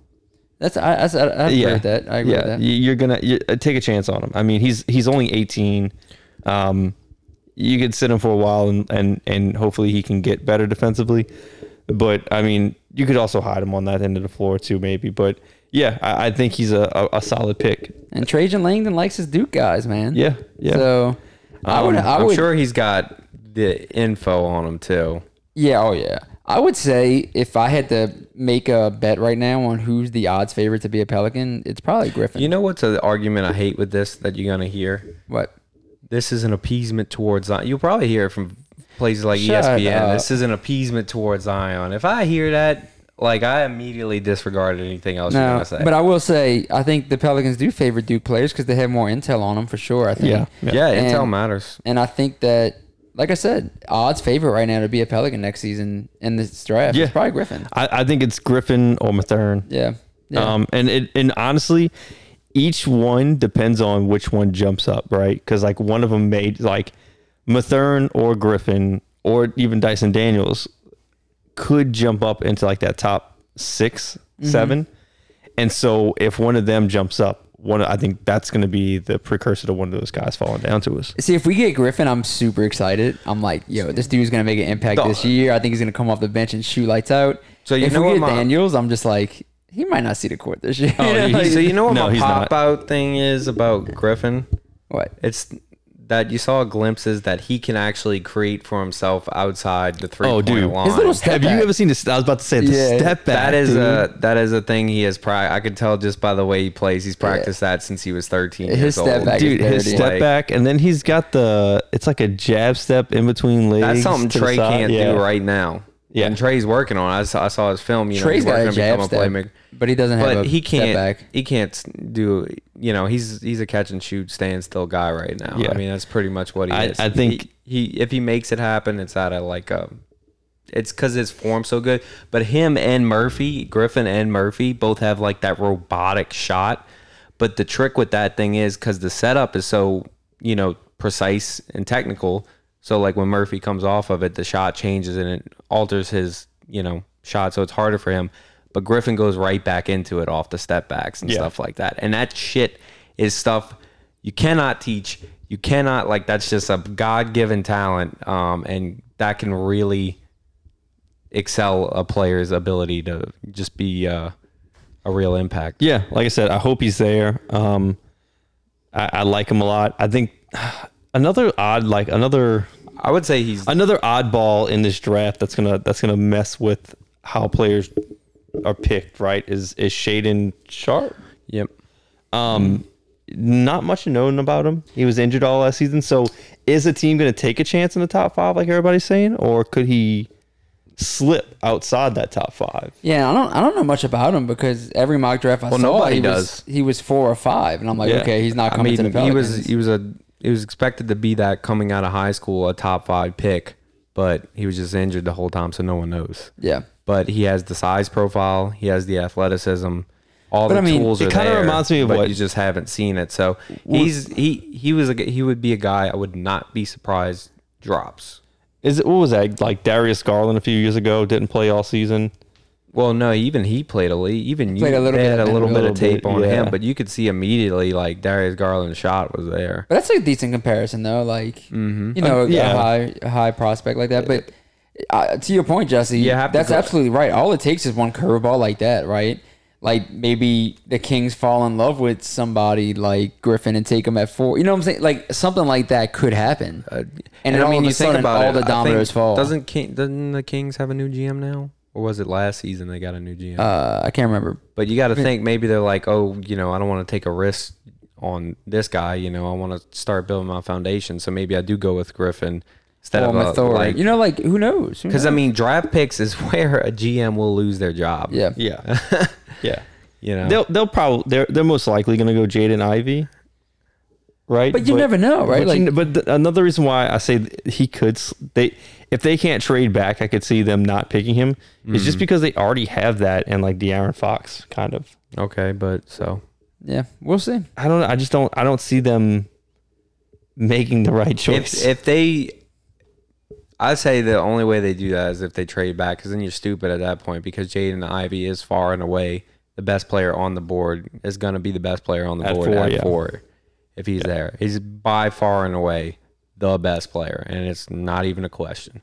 Speaker 2: That's I, I, I agree
Speaker 1: yeah,
Speaker 2: with that. I agree
Speaker 1: yeah,
Speaker 2: with that.
Speaker 1: you're gonna you, uh, take a chance on him. I mean, he's he's only 18. Um, you could sit him for a while and and and hopefully he can get better defensively. But I mean, you could also hide him on that end of the floor too, maybe. But yeah, I, I think he's a, a, a solid pick.
Speaker 2: And Trajan Langdon likes his Duke guys, man.
Speaker 1: Yeah, yeah.
Speaker 2: So I would,
Speaker 1: Um,
Speaker 2: I
Speaker 3: I'm
Speaker 2: would,
Speaker 3: sure he's got the info on him too.
Speaker 2: yeah, oh yeah. I would say if I had to make a bet right now on who's the odds favorite to be a Pelican, it's probably Griffin.
Speaker 3: You know what's an argument I hate with this that you're gonna hear?
Speaker 2: what?
Speaker 3: This is an appeasement towards Zion. You'll probably hear it from places like
Speaker 2: Shut
Speaker 3: ESPN.
Speaker 2: up.
Speaker 3: This is an appeasement towards Zion. If I hear that, like I immediately disregard anything else you're gonna say.
Speaker 2: but I will say I think the Pelicans do favor Duke players because they have more intel on them for sure. I think.
Speaker 1: Yeah,
Speaker 3: yeah, intel
Speaker 2: And-
Speaker 3: matters.
Speaker 2: And I think that, like I said, odds favorite right now to be a Pelican next season in this draft
Speaker 1: Yeah.
Speaker 2: is probably Griffin.
Speaker 1: I, I think it's Griffin or Mathurin.
Speaker 2: Yeah. Yeah.
Speaker 1: Um, and it, and honestly, each one depends on which one jumps up, right? Because like one of them made like Mathurin or Griffin or even Dyson Daniels could jump up into like that top 6
Speaker 2: Mm-hmm.
Speaker 1: seven, and so if one of them jumps up, one I think that's going to be the precursor to one of those guys falling down to us.
Speaker 2: See, if we get Griffin, I'm super excited. I'm like, yo, this dude's gonna make an impact
Speaker 3: Dog.
Speaker 2: this year. I think he's gonna come off the bench and shoot lights out.
Speaker 3: So you
Speaker 2: if
Speaker 3: know
Speaker 2: we
Speaker 3: what
Speaker 2: get
Speaker 3: my-
Speaker 2: Daniels, I'm just like, he might not see the court this year.
Speaker 1: Oh, he-
Speaker 3: so you know what
Speaker 1: No,
Speaker 3: my
Speaker 1: he's not.
Speaker 3: pop out thing is about Griffin?
Speaker 2: what?
Speaker 3: It's that you saw glimpses that he can actually create for himself outside the three
Speaker 1: Oh,
Speaker 3: point
Speaker 1: dude.
Speaker 3: line.
Speaker 2: His little step
Speaker 1: Have you ever seen this? I was about to say the
Speaker 2: Yeah.
Speaker 1: step back.
Speaker 3: that is
Speaker 1: dude.
Speaker 3: a that is a thing he has. Pri- I could tell just by the way he plays. He's practiced that since he was 13
Speaker 2: His
Speaker 3: years
Speaker 2: step
Speaker 3: old.
Speaker 2: back is
Speaker 1: dude. His
Speaker 2: dirty.
Speaker 1: step
Speaker 3: Like-
Speaker 1: back, and then he's got the. It's like a jab step in between legs.
Speaker 3: That's something Trey can't
Speaker 1: Yeah.
Speaker 3: do right now.
Speaker 1: Yeah.
Speaker 3: and Trey's working on. it. I saw, I saw his film. You know,
Speaker 2: Trey's
Speaker 3: he's
Speaker 2: got
Speaker 3: working
Speaker 2: a
Speaker 3: to
Speaker 2: jab
Speaker 3: become a
Speaker 2: step,
Speaker 3: playmaker.
Speaker 2: but he doesn't have
Speaker 3: But
Speaker 2: a
Speaker 3: he can't. He can't do. You know, he's he's a catch and shoot, standstill guy right now.
Speaker 1: Yeah.
Speaker 3: I mean, that's pretty much what he
Speaker 1: I-
Speaker 3: is.
Speaker 1: I think-
Speaker 3: he, he if he makes it happen, it's out of like a. It's because his form's so good. But him and Murphy, Griffin and Murphy, both have like that robotic shot. But the trick with that thing is because the setup is so you know precise and technical. So like when Murphy comes off of it, the shot changes and it alters his you know shot. So it's harder for him. But Griffin goes right back into it off the step backs and
Speaker 1: Yeah.
Speaker 3: stuff like that. And that shit is stuff you cannot teach. You cannot like that's just a God given talent. Um, and that can really excel a player's ability to just be uh, a real impact.
Speaker 1: Yeah, like I said, I hope he's there. Um, I, I like him a lot. I think another odd, like another
Speaker 3: I would say he's
Speaker 1: another oddball in this draft that's gonna that's gonna mess with how players are picked. Right? Is is Shaedon Sharpe?
Speaker 3: yep.
Speaker 1: Um, not much known about him. He was injured all last season. So, is a team going to take a chance in the top five, like everybody's saying, or could he slip outside that top five.
Speaker 2: Yeah, I don't I don't know much about him because every mock draft I
Speaker 3: Well,
Speaker 2: saw
Speaker 3: nobody
Speaker 2: he
Speaker 3: does.
Speaker 2: was he was four or five, and I'm like,
Speaker 1: Yeah.
Speaker 2: okay, he's not
Speaker 3: I
Speaker 2: coming
Speaker 3: mean,
Speaker 2: to the
Speaker 3: he
Speaker 2: Pelicans.
Speaker 3: was he was a he was expected to be that coming out of high school, a top five pick, but he was just injured the whole time, so no one knows.
Speaker 2: yeah,
Speaker 3: But he has the size profile, he has the athleticism, all
Speaker 2: But
Speaker 3: the
Speaker 2: I mean,
Speaker 3: tools
Speaker 1: it
Speaker 3: are
Speaker 1: kinda
Speaker 3: there.
Speaker 1: reminds me of
Speaker 3: but
Speaker 1: what-
Speaker 3: you just haven't seen it. So he's he he was a he would be a guy I would not be surprised drops.
Speaker 1: Is it what was that like Darius Garland a few years ago didn't play all season?
Speaker 3: Well, no, even he played a league. Even you
Speaker 2: Played a little
Speaker 3: they
Speaker 2: bit
Speaker 3: had a
Speaker 2: and a
Speaker 3: little bit of tape
Speaker 1: bit,
Speaker 3: on
Speaker 1: yeah.
Speaker 3: him, but you could see immediately like Darius Garland's shot was there.
Speaker 2: but that's a decent comparison though. Like you know,
Speaker 1: Uh, yeah.
Speaker 2: a high high prospect like that. But uh, to your point, Jesse,
Speaker 3: You
Speaker 2: that's
Speaker 3: go-
Speaker 2: absolutely right. All it takes is one curveball like that, right? Like maybe the Kings fall in love with somebody like Griffin and take him at four. You know what I'm saying? Like something like that could happen. and then all of a sudden, all
Speaker 3: it,
Speaker 2: the dominoes fall.
Speaker 3: Doesn't King, doesn't the Kings have a new GM now, or was it last season they got a new GM?
Speaker 2: uh, I can't remember.
Speaker 3: but you got to think maybe they're like, oh, you know, I don't want to take a risk on this guy. You know, I want to start building my foundation, so maybe I do go with Griffin instead
Speaker 2: Or
Speaker 3: of a,
Speaker 2: Mathor.
Speaker 3: like.
Speaker 2: you know, like who knows? Who
Speaker 3: because I
Speaker 2: knows?
Speaker 3: mean, draft picks is where a GM will lose their job.
Speaker 2: yeah,
Speaker 1: Yeah, yeah.
Speaker 3: you know.
Speaker 1: They'll they'll probably they're they're most likely going to go Jaden Ivey, right?
Speaker 2: But you never know, right?
Speaker 1: But,
Speaker 2: Like-
Speaker 1: kn- but th- another reason why I say he could they if they can't trade back, I could see them not picking him. Is just mm-hmm. because they already have that and like De'Aaron Fox kind of.
Speaker 3: okay, but so
Speaker 2: yeah, we'll see.
Speaker 1: I don't. I just don't. I don't see them making the right choice.
Speaker 3: if if they I say the only way they do that is if they trade back, because then you're stupid at that point. Because Jaden Ivey is far and away the best player on the board. Is going to be the best player on the
Speaker 1: At
Speaker 3: board
Speaker 1: four,
Speaker 3: at
Speaker 1: yeah.
Speaker 3: four, if he's there. He's by far and away the best player, and it's not even a question.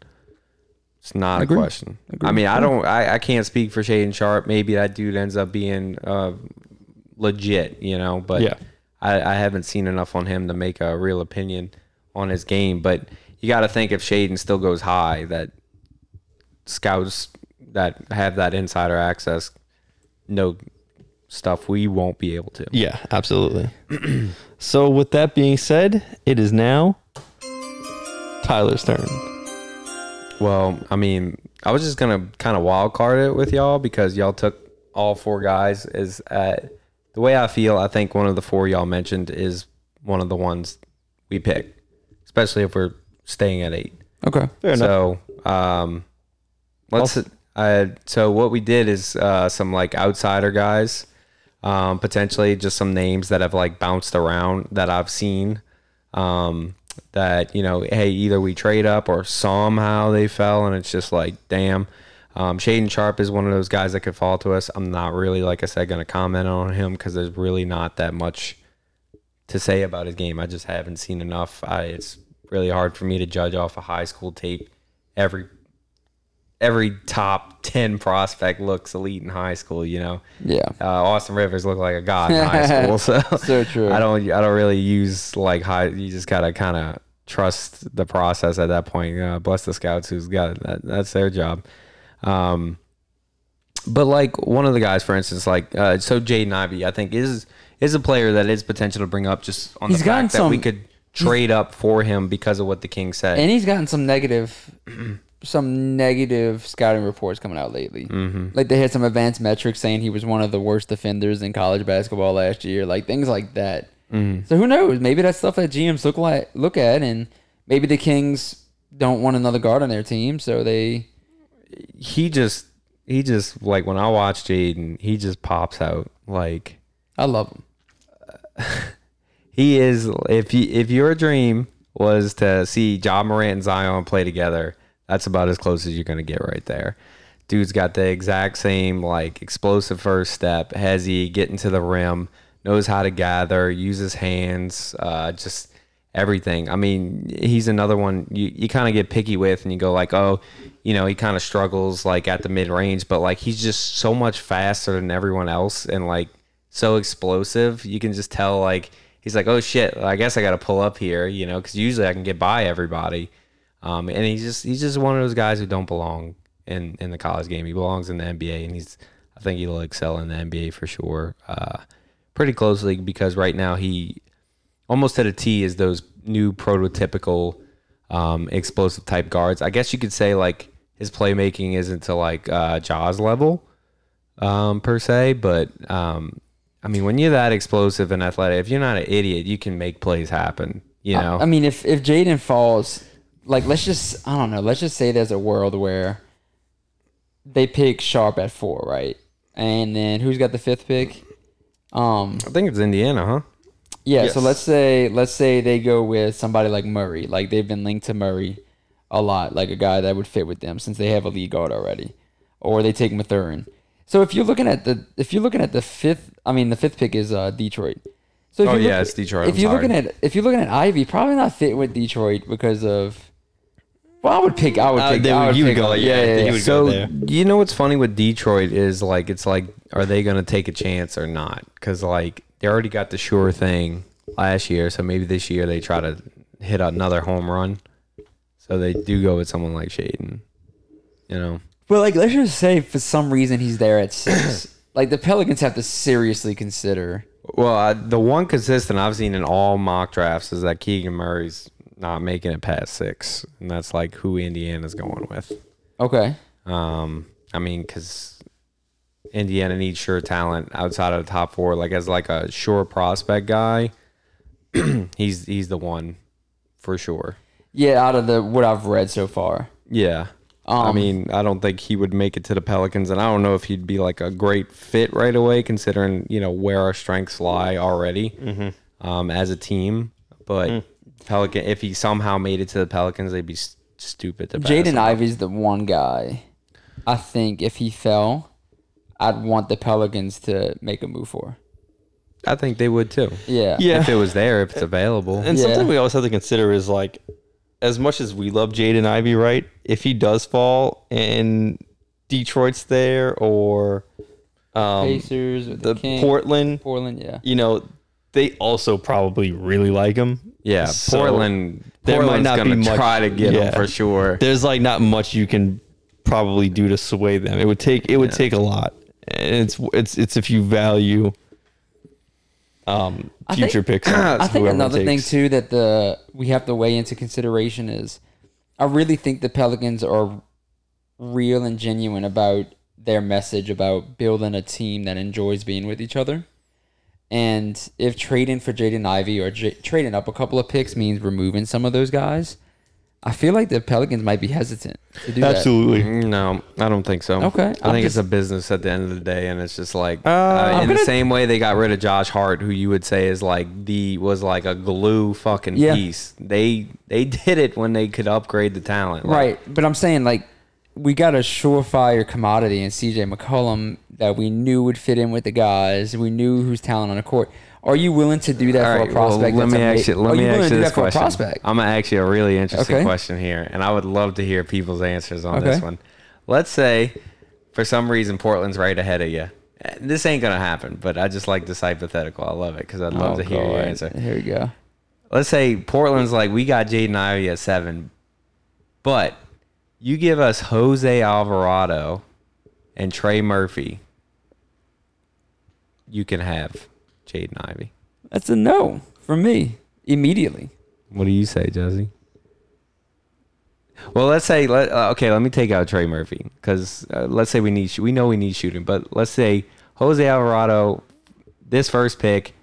Speaker 3: It's not a question. I mean, I don't. I, I can't speak for Shaedon Sharpe. Maybe that dude ends up being uh, legit, you know. But
Speaker 1: Yeah.
Speaker 3: I, I haven't seen enough on him to make a real opinion on his game. But you got to think if Shaedon still goes high, that scouts that have that insider access know stuff we won't be able to.
Speaker 1: yeah, absolutely. so with that being said, it is now Tyler's turn.
Speaker 3: Well, I mean, I was just gonna kind of wild card it with y'all because y'all took all four guys. Is at the way I feel. I think one of the four y'all mentioned is one of the ones we pick, especially if we're staying at eight.
Speaker 2: Okay.
Speaker 1: Fair enough.
Speaker 3: So, um, let's. Uh, so what we did is uh, some like outsider guys, um, potentially just some names that have like bounced around that I've seen. Um, that you know, hey, either we trade up or somehow they fell, and it's just like, damn. Um, Shaedon Sharpe is one of those guys that could fall to us. I'm not really, like I said, going to comment on him because there's really not that much to say about his game. I just haven't seen enough. I, it's really hard for me to judge off a high school tape. Every every top ten prospect looks elite in high school. You know,
Speaker 2: Yeah.
Speaker 3: uh, Austin Rivers looked like a god in high school. So,
Speaker 2: So true.
Speaker 3: I don't I don't really use like high. You just gotta kind of trust the process at that point. Uh, bless the scouts who's got that. That's their job. Um, but like one of the guys, for instance, like uh, so Jaden Ivey, I think is is a player that is potential to bring up just on
Speaker 2: He's
Speaker 3: the fact that we could trade up for him because of what the King said.
Speaker 2: And he's gotten some negative, some negative scouting reports coming out lately. Mm-hmm. Like they had some advanced metrics saying he was one of the worst defenders in college basketball last year, like things like that. So who knows? Maybe that's stuff that GMs look like look at, and maybe the Kings don't want another guard on their team, so they.
Speaker 3: he just he just like when I watch Jaden, he just pops out like
Speaker 2: I love him.
Speaker 3: he is. If you if your dream was to see John Morant and Zion play together, that's about as close as you're gonna get right there. Dude's got the exact same like explosive first step, hezzy, getting to the rim, knows how to gather, uses hands, uh, just everything. I mean, he's another one you, you kind of get picky with, and you go like, oh, you know, he kind of struggles like at the mid range, but like he's just so much faster than everyone else, and like so explosive. You can just tell like he's like, oh shit, I guess I got to pull up here, you know, because usually I can get by everybody. Um, and he's just he's just one of those guys who don't belong in in the college game. He belongs in the NBA, and he's I think he'll excel in the NBA for sure. Uh, pretty closely because right now he almost at a T is those new prototypical um, explosive type guards. I guess you could say like his playmaking isn't to like uh, Jaws level um, per se, but um, I mean, when you're that explosive and athletic, if you're not an idiot, you can make plays happen. You know,
Speaker 2: I mean, if if Jaden falls, like let's just I don't know, let's just say there's a world where they pick Sharpe at four, right? And then who's got the fifth pick? Um,
Speaker 3: I think it's Indiana, huh?
Speaker 2: yeah.
Speaker 1: Yes.
Speaker 2: So let's say let's say they go with somebody like Murray, like they've been linked to Murray a lot, like a guy that would fit with them since they have a lead guard already, or they take Mathurin. So if you're looking at the if you're looking at the fifth, I mean the fifth pick is uh, Detroit. So if
Speaker 3: Oh,
Speaker 2: you're
Speaker 3: yeah,
Speaker 2: look-
Speaker 3: it's Detroit,
Speaker 2: If
Speaker 3: I'm
Speaker 2: you're
Speaker 3: sorry.
Speaker 2: looking at if you're looking at Ivey, probably not fit with Detroit because of. Well, I would pick. I would
Speaker 1: Uh,
Speaker 2: pick.
Speaker 1: they
Speaker 2: I
Speaker 1: would-
Speaker 2: would
Speaker 1: you would
Speaker 2: pick
Speaker 1: go,
Speaker 2: him.
Speaker 1: yeah,
Speaker 2: yeah, yeah,
Speaker 1: would go
Speaker 3: So
Speaker 1: there.
Speaker 3: you know what's funny with Detroit is like it's like are they going to take a chance or not? Because like they already got the sure thing last year, so maybe this year they try to hit another home run. So they do go with someone like Shaedon. You know,
Speaker 2: But like, let's just say for some reason he's there at six. like the Pelicans have to seriously consider.
Speaker 3: well uh, the one consistent I've seen in all mock drafts is that Keegan Murray's not making it past six, and that's like who Indiana's going with.
Speaker 2: Okay.
Speaker 3: Um, I mean, because Indiana needs sure talent outside of the top four. Like as like a sure prospect guy, he's he's the one for sure.
Speaker 2: Yeah, out of the what I've read so far.
Speaker 3: Yeah. I
Speaker 2: Um,
Speaker 3: mean, I don't think he would make it to the Pelicans, and I don't know if he'd be like a great fit right away, considering you know where our strengths lie already um, as a team. But Pelican, if he somehow made it to the Pelicans, they'd be s- stupid to pass
Speaker 2: Jaden
Speaker 3: him.
Speaker 2: Ivey's the one guy. I think if he fell, I'd want the Pelicans to make a move for.
Speaker 3: I think they would too.
Speaker 2: Yeah.
Speaker 1: Yeah.
Speaker 3: If it was there, if it's available.
Speaker 1: And
Speaker 2: Yeah.
Speaker 1: something we always have to consider is like, as much as we love Jaden Ivey, right? If he does fall and Detroit's there or um,
Speaker 2: Pacers, with
Speaker 1: the
Speaker 2: the, King,
Speaker 1: Portland,
Speaker 2: Portland, yeah.
Speaker 1: you know, they also probably really like him.
Speaker 3: Yeah,
Speaker 1: So,
Speaker 3: Portland.
Speaker 1: there might
Speaker 3: Portland's
Speaker 1: not be
Speaker 3: gonna
Speaker 1: much-
Speaker 3: try to get
Speaker 1: yeah.
Speaker 3: him for sure.
Speaker 1: There's like not much you can probably do to sway them. It would take it would take a lot, and it's it's it's if you value um
Speaker 2: I think-
Speaker 1: future picks.
Speaker 2: I think
Speaker 1: whoever
Speaker 2: another thing too that the we have to weigh into consideration is I really think the Pelicans are real and genuine about their message about building a team that enjoys being with each other. And if trading for Jaden Ivey or J- trading up a couple of picks means removing some of those guys, I feel like the Pelicans might be hesitant to do that.
Speaker 1: Absolutely.
Speaker 3: Mm, No, I don't think so.
Speaker 2: Okay,
Speaker 3: I
Speaker 2: I'm
Speaker 3: think it's
Speaker 2: just-
Speaker 3: a business at the end of the day, and it's just like
Speaker 1: Uh,
Speaker 3: uh, in the
Speaker 2: gonna-
Speaker 3: same way they got rid of Josh Hart, who you would say is like the was like a glue fucking
Speaker 2: Yeah.
Speaker 3: piece. They they did it when they could upgrade the talent. Like,
Speaker 2: Right, but I'm saying like we got a surefire commodity in CJ McCollum that we knew would fit in with the guys. We knew who's talent on the court. Are you willing to do that
Speaker 3: All
Speaker 2: for
Speaker 3: right,
Speaker 2: a prospect?
Speaker 3: well, let me ask you. Let me ask you this
Speaker 2: that
Speaker 3: question.
Speaker 2: prospect?
Speaker 3: I'm gonna ask you a really interesting
Speaker 2: Okay.
Speaker 3: question here, and I would love to hear people's answers on this one. Let's say, for some reason, Portland's right ahead of you. This ain't gonna happen, but I just like this hypothetical. I love it because I'd love
Speaker 2: Oh,
Speaker 3: to hear your answer.
Speaker 2: Here we go.
Speaker 3: Let's say Portland's like, we got Jaden Ivey at seven, but you give us Jose Alvarado and Trey Murphy, you can have Jaden Ivey.
Speaker 2: That's a no from me immediately.
Speaker 3: What do you say, Jesse? Well, let's say let uh, okay. Let me take out Trey Murphy because uh, let's say we need we know we need shooting, but let's say Jose Alvarado, this first pick,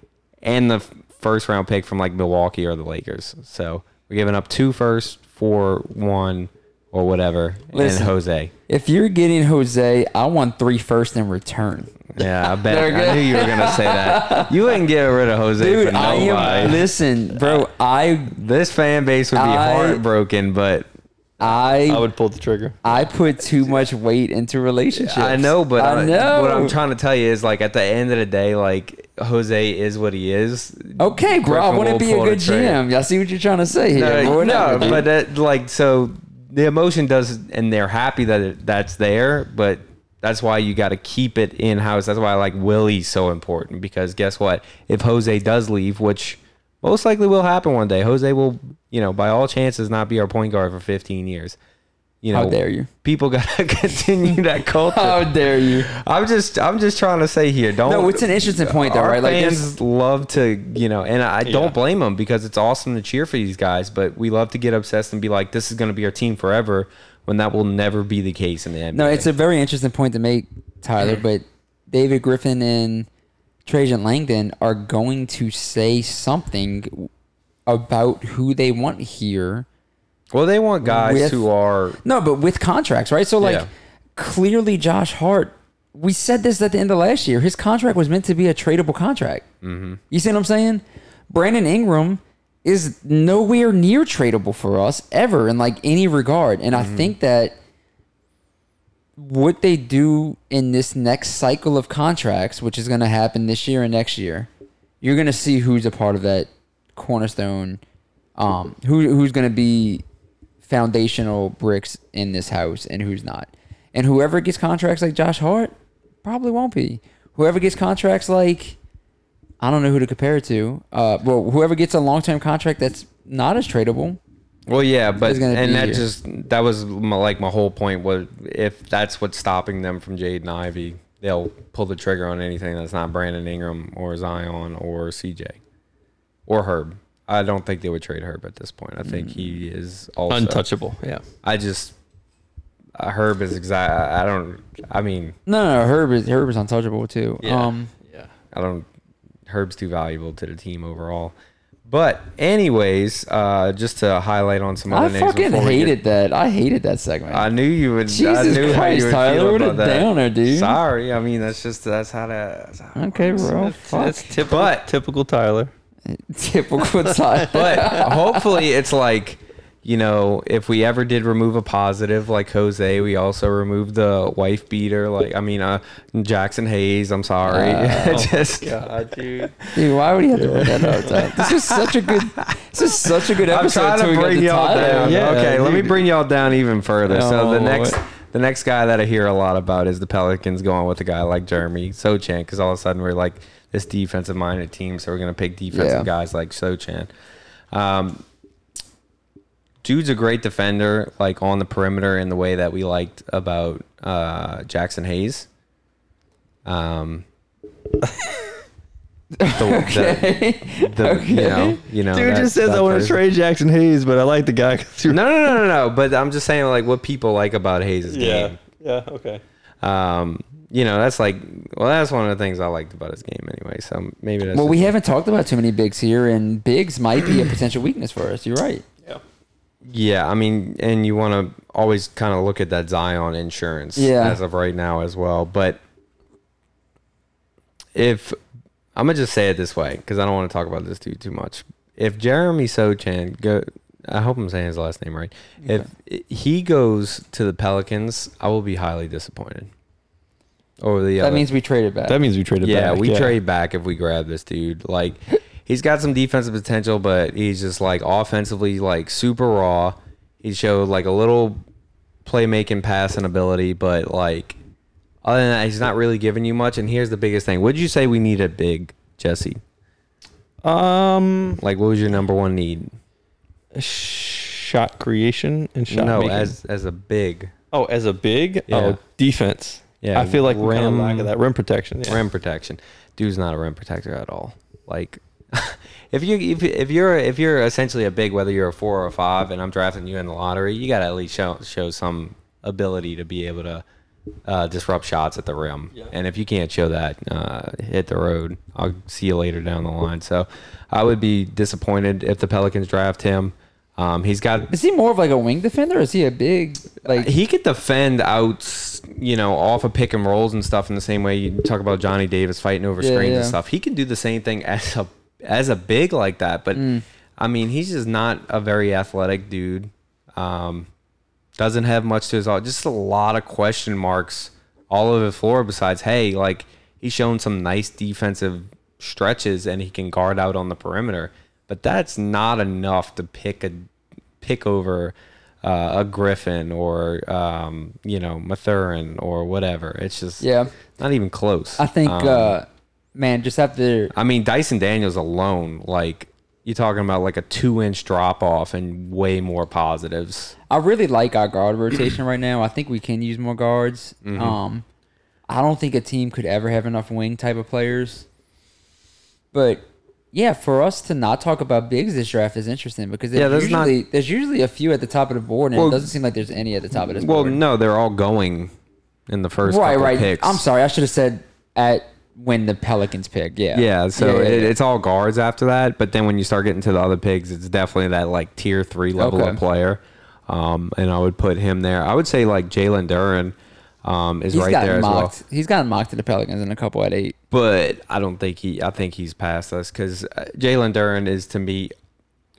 Speaker 3: and the first round pick from like Milwaukee or the Lakers. So we're giving up two first for one or whatever,
Speaker 2: Listen.
Speaker 3: and Jose.
Speaker 2: If you're getting Jose, I want three first in return.
Speaker 3: Yeah, I bet. I knew you were gonna say that. You wouldn't get rid of Jose
Speaker 2: Dude,
Speaker 3: for
Speaker 2: I
Speaker 3: nobody.
Speaker 2: am. Listen, bro, I
Speaker 3: this fan base would be
Speaker 2: I-
Speaker 3: heartbroken, but
Speaker 1: I
Speaker 2: I
Speaker 1: would pull the trigger.
Speaker 2: I put too much weight into relationships.
Speaker 3: I know, but
Speaker 2: I
Speaker 3: I
Speaker 2: know.
Speaker 3: what I'm trying to tell you is like at the end of the day, like Jose is what he is.
Speaker 2: Okay, bro,
Speaker 3: Griffin
Speaker 2: wouldn't
Speaker 3: will
Speaker 2: be a good
Speaker 3: trigger.
Speaker 2: GM. I see what you're trying to say here.
Speaker 3: No,
Speaker 2: but
Speaker 3: no, but that, like so the emotion does, and they're happy that it, that's there, but that's why you got to keep it in house. That's why I like Willie's so important because guess what? If Jose does leave, which most likely will happen one day, Jose will, you know, by all chances not be our point guard for 15 years. You know,
Speaker 2: How dare you?
Speaker 3: people got to continue that culture.
Speaker 2: How dare you?
Speaker 3: I'm just I'm just trying to say here. Don't.
Speaker 2: No, it's an interesting point though, right? Like
Speaker 3: fans love to, you know, and I don't blame them because it's awesome to cheer for these guys, but we love to get obsessed and be like, this is going to be our team forever, when that will never be the case in the NBA.
Speaker 2: No, it's a very interesting point to make, Tyler. Mm. but David Griffin and Trajan Langdon are going to say something about who they want here.
Speaker 3: Well, they want guys
Speaker 2: with-
Speaker 3: who are.
Speaker 2: No, but with contracts, right? So like
Speaker 3: Yeah.
Speaker 2: clearly Josh Hart. We said this at the end of last year. His contract was meant to be a tradable contract. Mm-hmm. You see what I'm saying? Brandon Ingram is nowhere near tradable for us ever in like any regard, and I think that what they do in this next cycle of contracts, which is going to happen this year and next year, you're going to see who's a part of that cornerstone, um, who who's going to be foundational bricks in this house and who's not. And whoever gets contracts like Josh Hart probably won't be. Whoever gets contracts like I don't know who to compare it to. Uh, well, whoever gets a long term contract that's not as tradable.
Speaker 3: Well, yeah, but and that
Speaker 2: here.
Speaker 3: just that was my, like my whole point was if that's what's stopping them from Jaden Ivey, they'll pull the trigger on anything that's not Brandon Ingram or Zion or CJ or Herb. I don't think they would trade Herb at this point. I think he is also
Speaker 1: Untouchable. Yeah.
Speaker 3: I just uh, Herb is exact. I don't. I mean,
Speaker 2: No, no, no Herb is Herb is untouchable too. Um,
Speaker 1: yeah.
Speaker 3: I don't. Herb's too valuable to the team overall. But anyways, uh, just to highlight on some other names.
Speaker 2: I
Speaker 3: names.
Speaker 2: fucking
Speaker 3: before we get-
Speaker 2: hated that. I hated that segment.
Speaker 3: I knew you would. I
Speaker 2: Jesus
Speaker 3: knew how
Speaker 2: Christ,
Speaker 3: you would
Speaker 2: Tyler,
Speaker 3: feel
Speaker 2: what a
Speaker 3: about that.
Speaker 2: downer, dude.
Speaker 3: Sorry, I mean that's just that's how that. That's how it
Speaker 2: okay,
Speaker 3: works.
Speaker 2: bro. Fuck.
Speaker 1: That's typical.
Speaker 3: But-
Speaker 1: typical Tyler.
Speaker 2: Typical Tyler.
Speaker 3: But hopefully, it's like you know, if we ever did remove a positive like Jose, we also removed the wife beater. Like I mean, uh, Jaxson Hayes. I'm sorry,
Speaker 2: Uh,
Speaker 3: just.
Speaker 1: God, dude.
Speaker 2: Dude, why would you have to bring that up? Tyler? This is such a good. This is such a good episode.
Speaker 3: I'm
Speaker 2: episode.
Speaker 3: trying to
Speaker 2: we get
Speaker 3: bring y'all
Speaker 2: Tyler.
Speaker 3: down.
Speaker 1: Yeah,
Speaker 3: okay, let me bring y'all down even further. so the
Speaker 1: Oh,
Speaker 3: next,
Speaker 1: what?
Speaker 3: the next guy that I hear a lot about is the Pelicans going with a guy like Jeremy Sochan because all of a sudden we're like this defensive minded team, so we're gonna pick defensive
Speaker 2: Yeah.
Speaker 3: guys like Sochan. Um, dude's a great defender, like on the perimeter in the way that we liked about uh, Jaxson Hayes. Um, the, the-
Speaker 2: Okay.
Speaker 3: you know, you know,
Speaker 1: Dude
Speaker 3: that-
Speaker 1: just says I want to trade Jaxson Hayes, but I like the guy.
Speaker 3: No,
Speaker 1: you're-
Speaker 3: no, no, no, no. But I'm just saying, like, what people like about Hayes'
Speaker 1: Yeah.
Speaker 3: game.
Speaker 1: Yeah. Okay.
Speaker 3: Um, you know, that's like, well, that's one of the things I liked about his game anyway. So maybe that's
Speaker 2: Well, we haven't talked about too many bigs here, and bigs might be a potential weakness for us. You're right.
Speaker 1: Yeah.
Speaker 3: Yeah, I mean, and you want to always kind of look at that Zion insurance
Speaker 2: Yeah.
Speaker 3: as of right now as well. But if I'm gonna just say it this way because I don't want to talk about this dude too much. If Jeremy Sochan go, I hope I'm saying his last name right. If he goes to the Pelicans, I will be highly disappointed. Or the
Speaker 2: That
Speaker 3: other-
Speaker 2: means we traded back.
Speaker 1: That means we traded
Speaker 3: yeah,
Speaker 1: back.
Speaker 3: Yeah, we trade back if we grab this dude. Like, he's got some defensive potential, but he's just like offensively like super raw. He showed like a little playmaking passing ability, but like other than that, he's not really giving you much. And here's the biggest thing: Would you say we need a big Jesse?
Speaker 1: Um,
Speaker 3: Like, what was your number one need?
Speaker 1: shot creation and shot
Speaker 3: no,
Speaker 1: making.
Speaker 3: as as a big
Speaker 1: oh, as a big
Speaker 3: Yeah.
Speaker 1: oh defense.
Speaker 3: Yeah,
Speaker 1: I feel like we kind of
Speaker 3: rim-
Speaker 1: lack of that rim protection. Yeah.
Speaker 3: rim protection. Dude's not a rim protector at all. Like if you if, if you're if you're essentially a big, whether you're a four or a five, and I'm drafting you in the lottery, you got to at least show show some ability to be able to uh, disrupt shots at the rim.
Speaker 1: Yeah.
Speaker 3: And if you can't show that, uh, hit the road. I'll see you later down the line. So I would be disappointed if the Pelicans draft him. Um, he's got
Speaker 2: Is he more of like a wing defender, or is he a big like?
Speaker 3: he could defend out, you know, off of pick and rolls and stuff in the same way you talk about Johnny Davis fighting over
Speaker 2: Yeah,
Speaker 3: screens
Speaker 2: yeah.
Speaker 3: and stuff. He can do the same thing as a as a big like that, but
Speaker 2: Mm.
Speaker 3: I mean, he's just not a very athletic dude. Um, doesn't have much to his all. Just a lot of question marks all over the floor. Besides, hey, like he's shown some nice defensive stretches and he can guard out on the perimeter, but that's not enough to pick a pick over uh, a Griffin or um, you know Mathurin or whatever. It's just
Speaker 2: yeah,
Speaker 3: not even close.
Speaker 2: I think,
Speaker 3: Um,
Speaker 2: uh, man, just after
Speaker 3: I mean Dyson Daniels alone, like you're talking about like a two inch drop off and way more positives.
Speaker 2: I really like our guard rotation right now. I think we can use more guards.
Speaker 3: Mm-hmm.
Speaker 2: Um, I don't think a team could ever have enough wing type of players. But yeah, for us to not talk about bigs this draft is interesting because there's
Speaker 3: Yeah, there's not-
Speaker 2: usually there's usually a few at the top of the board, and
Speaker 3: Well-
Speaker 2: it doesn't seem like there's any at the top of this
Speaker 3: Well,
Speaker 2: board.
Speaker 3: no, they're all going in the first
Speaker 2: right,
Speaker 3: couple
Speaker 2: right.
Speaker 3: picks.
Speaker 2: I'm sorry, I should have said at when the Pelicans pick. Yeah,
Speaker 3: Yeah, so
Speaker 2: yeah,
Speaker 3: it,
Speaker 2: yeah.
Speaker 3: it's all guards after that. But then when you start getting to the other pigs, it's definitely that like tier three level
Speaker 2: Okay.
Speaker 3: of player. Um, and I would put him there. I would say like Jalen Duren um, is
Speaker 2: he's
Speaker 3: right there as well.
Speaker 2: mocked. He's gotten mocked to the Pelicans in a couple at eight.
Speaker 3: But I don't think he. I think he's past us because Jalen Duren is to me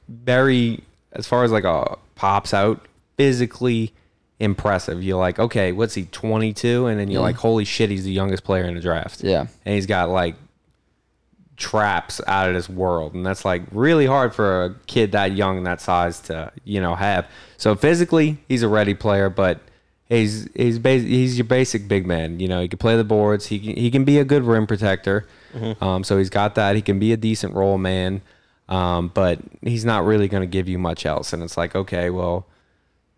Speaker 3: very as far as like a pops out physically impressive. You're like, okay, what's he 22? And then you're
Speaker 2: Yeah.
Speaker 3: like, holy shit, he's the youngest player in the draft.
Speaker 2: Yeah.
Speaker 3: and he's got like traps out of this world and that's like really hard for a kid that young and that size to you know have so physically he's a ready player but he's he's bas- he's your basic big man you know he can play the boards he can, he can be a good rim protector. Um, so he's got that he can be a decent role man um, but he's not really going to give you much else. And it's like okay well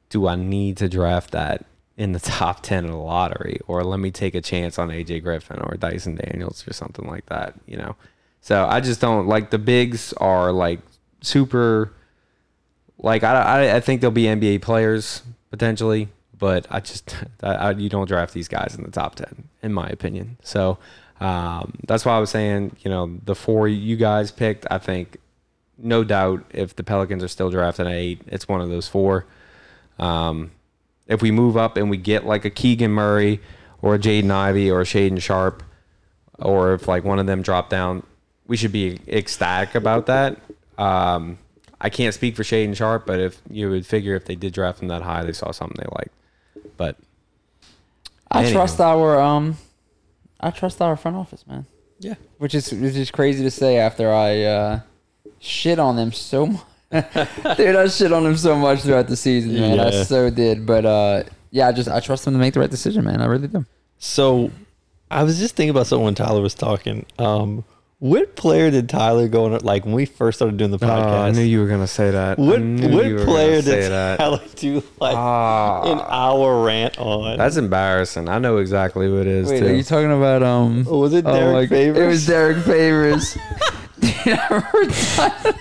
Speaker 3: do I need to draft that in the top 10 of the lottery? Or let me take a chance on AJ Griffin or Dyson Daniels or something like that, you know? So I just don't like the bigs are like super, like, I, I, I think they'll be NBA players potentially, but I just, I, I, you don't draft these guys in the top 10, in my opinion. So um, that's why I was saying, you know, the four you guys picked, I think no doubt if the Pelicans are still drafting at eight, it's one of those four. Um, if we move up and we get like a Keegan Murray or a Jaden Ivey or a Shaedon Sharpe, or if like one of them drop down, we should be ecstatic about that. Um, I can't speak for Shaedon Sharpe, but if you would figure if they did draft him that high, they saw something they liked. But
Speaker 2: I
Speaker 3: Anywho.
Speaker 2: trust our um, I trust our front office, man.
Speaker 1: Yeah.
Speaker 2: Which is which is crazy to say after I uh, shit on them so much. Dude, I shit on them so much throughout the season, man. I so did, but uh, yeah, I just I trust them to make the right decision, man. I really do.
Speaker 1: So I was just thinking about something when Tyler was talking. Um, what player did Tyler go on? Like when we first started doing the podcast,
Speaker 3: Oh, I knew you were gonna say that.
Speaker 1: What what player
Speaker 3: gonna
Speaker 1: did
Speaker 3: that.
Speaker 1: Tyler do like
Speaker 3: Ah.
Speaker 1: an hour rant on?
Speaker 3: That's embarrassing. I know exactly what it is
Speaker 2: Wait,
Speaker 3: too.
Speaker 2: are you talking about um?
Speaker 1: Oh, was it
Speaker 2: oh Derrick
Speaker 1: Favors?
Speaker 2: It was Derrick Favors. Dude, I remember, Tyler-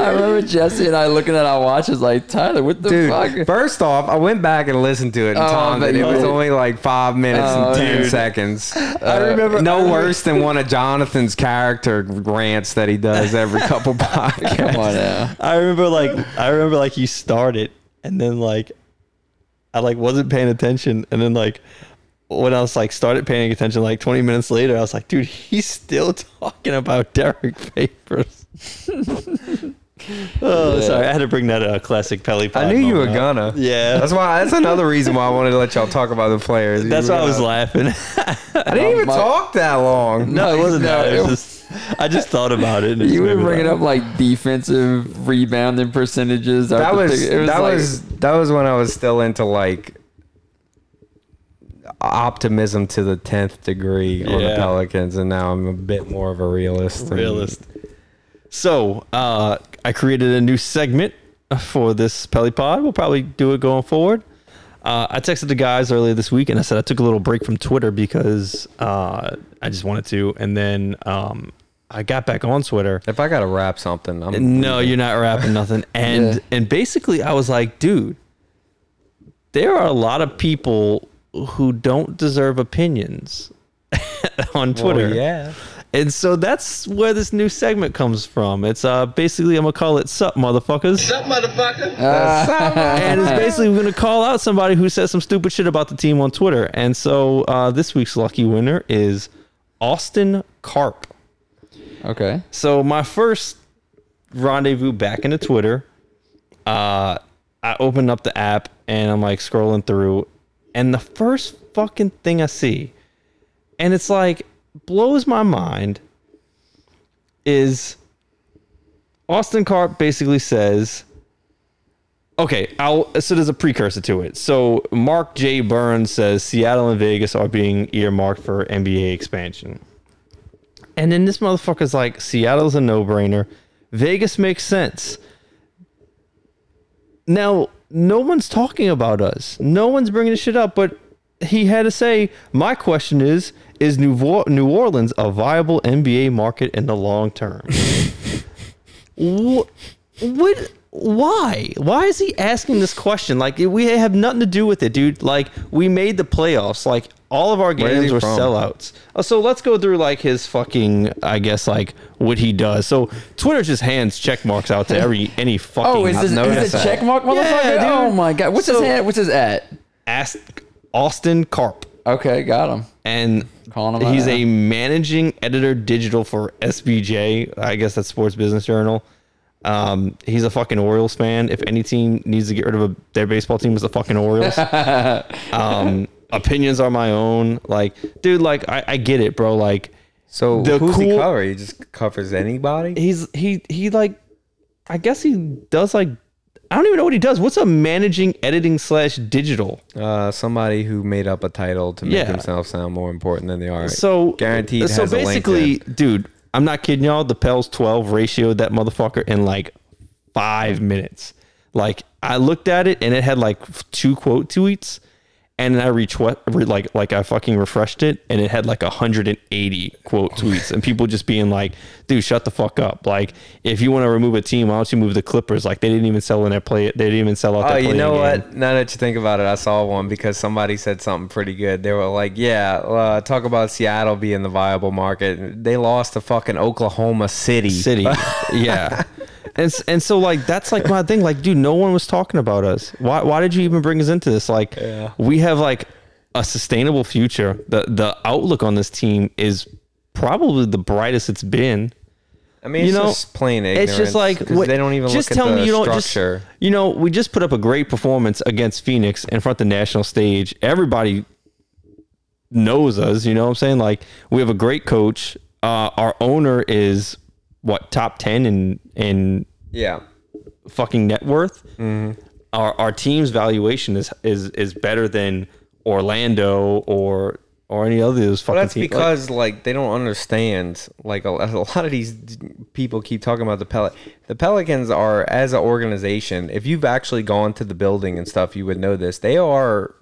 Speaker 2: I remember Jesse and I looking at our watches like Tyler, what the
Speaker 3: Dude,
Speaker 2: fuck?
Speaker 3: first off, I went back and listened to it and
Speaker 2: Oh,
Speaker 3: Tom,
Speaker 2: but
Speaker 3: it was only like five minutes
Speaker 2: Oh,
Speaker 3: and ten
Speaker 2: dude.
Speaker 3: seconds.
Speaker 1: I uh, remember
Speaker 3: no
Speaker 1: I remember-
Speaker 3: worse than one of Jonathan's character rants that he does every couple podcasts.
Speaker 2: Come on now.
Speaker 1: I remember like I remember like you started and then like I like wasn't paying attention and then like when I was like started paying attention like 20 minutes later I was like dude he's still talking about Derrick Favors. oh
Speaker 2: Yeah.
Speaker 1: sorry I had to bring that uh, classic Pelly
Speaker 3: I knew you were
Speaker 1: up.
Speaker 3: gonna.
Speaker 1: Yeah.
Speaker 3: That's why. That's another reason why I wanted to let y'all talk about the players.
Speaker 1: That's
Speaker 3: You
Speaker 1: why I was laughing.
Speaker 3: I didn't even
Speaker 2: My-
Speaker 3: talk that long.
Speaker 1: no, it wasn't
Speaker 2: No,
Speaker 1: that. It
Speaker 2: it
Speaker 1: was just I just thought about it. and
Speaker 2: You were bringing up like defensive rebounding percentages.
Speaker 3: that
Speaker 2: after
Speaker 3: was, that
Speaker 2: like-
Speaker 3: was that was when I was still into like optimism to the tenth degree on the Pelicans, and now I'm a bit more of a realist. and-
Speaker 1: realist. So, uh, I created a new segment for this Pelly Pod. We'll probably do it going forward. Uh, I texted the guys earlier this week and I said I took a little break from Twitter because uh, I just wanted to. And then um, I got back on Twitter.
Speaker 3: If I gotta wrap something, I'm
Speaker 1: No, you're not rapping nothing. And
Speaker 2: Yeah.
Speaker 1: and basically, I was like, dude, there are a lot of people who don't deserve opinions on
Speaker 3: Well,
Speaker 1: Twitter.
Speaker 3: yeah.
Speaker 1: And so that's where this new segment comes from. It's uh basically I'm gonna call it "Sup, motherfuckers," Sup motherfucker. Supher and it's basically we're gonna call out somebody who says some stupid shit about the team on Twitter. And so uh, this week's lucky winner is Austin Karp.
Speaker 2: okay.
Speaker 1: So my first rendezvous back into Twitter, uh, I opened up the app and I'm like scrolling through, and the first fucking thing I see, and it's like blows my mind, is Austin Karp basically says. Okay, I'll so there's a precursor to it. So Mark J. Burns says Seattle and Vegas are being earmarked for NBA expansion. And then this motherfucker's like, Seattle's a no brainer. Vegas makes sense. Now, no one's talking about us. No one's bringing this shit up, but he had to say, my question is, is New, Vo- New Orleans a viable NBA market in the long term? what, what, why? Why is he asking this question? Like, we have nothing to do with it, dude. Like, we made the playoffs. Like, all of our games were
Speaker 3: from?
Speaker 1: sellouts. Uh, So let's go through like his fucking, I guess, like what he does. So Twitter just hands check marks out to every any fucking.
Speaker 2: Oh, is this,
Speaker 3: noticed
Speaker 2: is this a check mark, motherfucker?
Speaker 1: Yeah, dude.
Speaker 2: Oh my god. What's
Speaker 1: So-
Speaker 2: his at? What's his at?
Speaker 1: ask Austin Karp,
Speaker 2: Okay, got him.
Speaker 1: And he's a managing editor digital for SBJ. I guess that's Sports Business Journal. Um, he's a fucking Orioles fan. If any team needs to get rid of a, their baseball team, it's the fucking Orioles. um, opinions are my own. Like, dude, like I, I get it, bro. Like,
Speaker 3: So
Speaker 1: The
Speaker 3: who's he cover? He just covers anybody.
Speaker 1: he's he he like I guess he does like I don't even know what he does. What's a managing editing slash digital?
Speaker 3: Uh, somebody who made up a title to make
Speaker 1: Yeah.
Speaker 3: himself sound more important than they are.
Speaker 1: So
Speaker 3: guaranteed.
Speaker 1: So basically, dude, I'm not kidding y'all. The Pels 12 ratioed that motherfucker in like five minutes. Like I looked at it and it had like two quote tweets, and then I retweet like like I fucking refreshed it and it had like 180 quote tweets and people just being like, dude, shut the fuck up. Like if you want to remove a team, why don't you move the Clippers? Like they didn't even sell in their play. They didn't even sell out.
Speaker 3: Oh, you know
Speaker 1: game.
Speaker 3: what? Now that you think about it, I saw one because somebody said something pretty good. They were like, "Yeah, uh, talk about Seattle being the viable market. They lost to fucking Oklahoma City.
Speaker 1: city. yeah. And, and so like that's like my thing. Like dude no one was talking about us. Why why did you even bring us into this? Like
Speaker 3: Yeah.
Speaker 1: we have like a sustainable future. The the outlook on this team is probably the brightest it's been.
Speaker 3: I mean,
Speaker 1: You
Speaker 3: it's
Speaker 1: know,
Speaker 3: just plain ignorance.
Speaker 1: it's just like what-
Speaker 3: they don't even
Speaker 1: just
Speaker 3: look
Speaker 1: tell
Speaker 3: at the
Speaker 1: me you don't just you know we just put up a great performance against Phoenix in front of the national stage. Everybody knows us you know what I'm saying? Like we have a great coach. Uh our owner is what top 10 in in
Speaker 3: yeah,
Speaker 1: fucking net worth.
Speaker 3: Mm-hmm.
Speaker 1: Our our team's valuation is is is better than Orlando or or any other of those fucking
Speaker 3: well, that's
Speaker 1: teams.
Speaker 3: Because like they don't understand. Like a, a lot of these people keep talking about the Pel. The Pelicans are as an organization. If you've actually gone to the building and stuff, you would know this. They are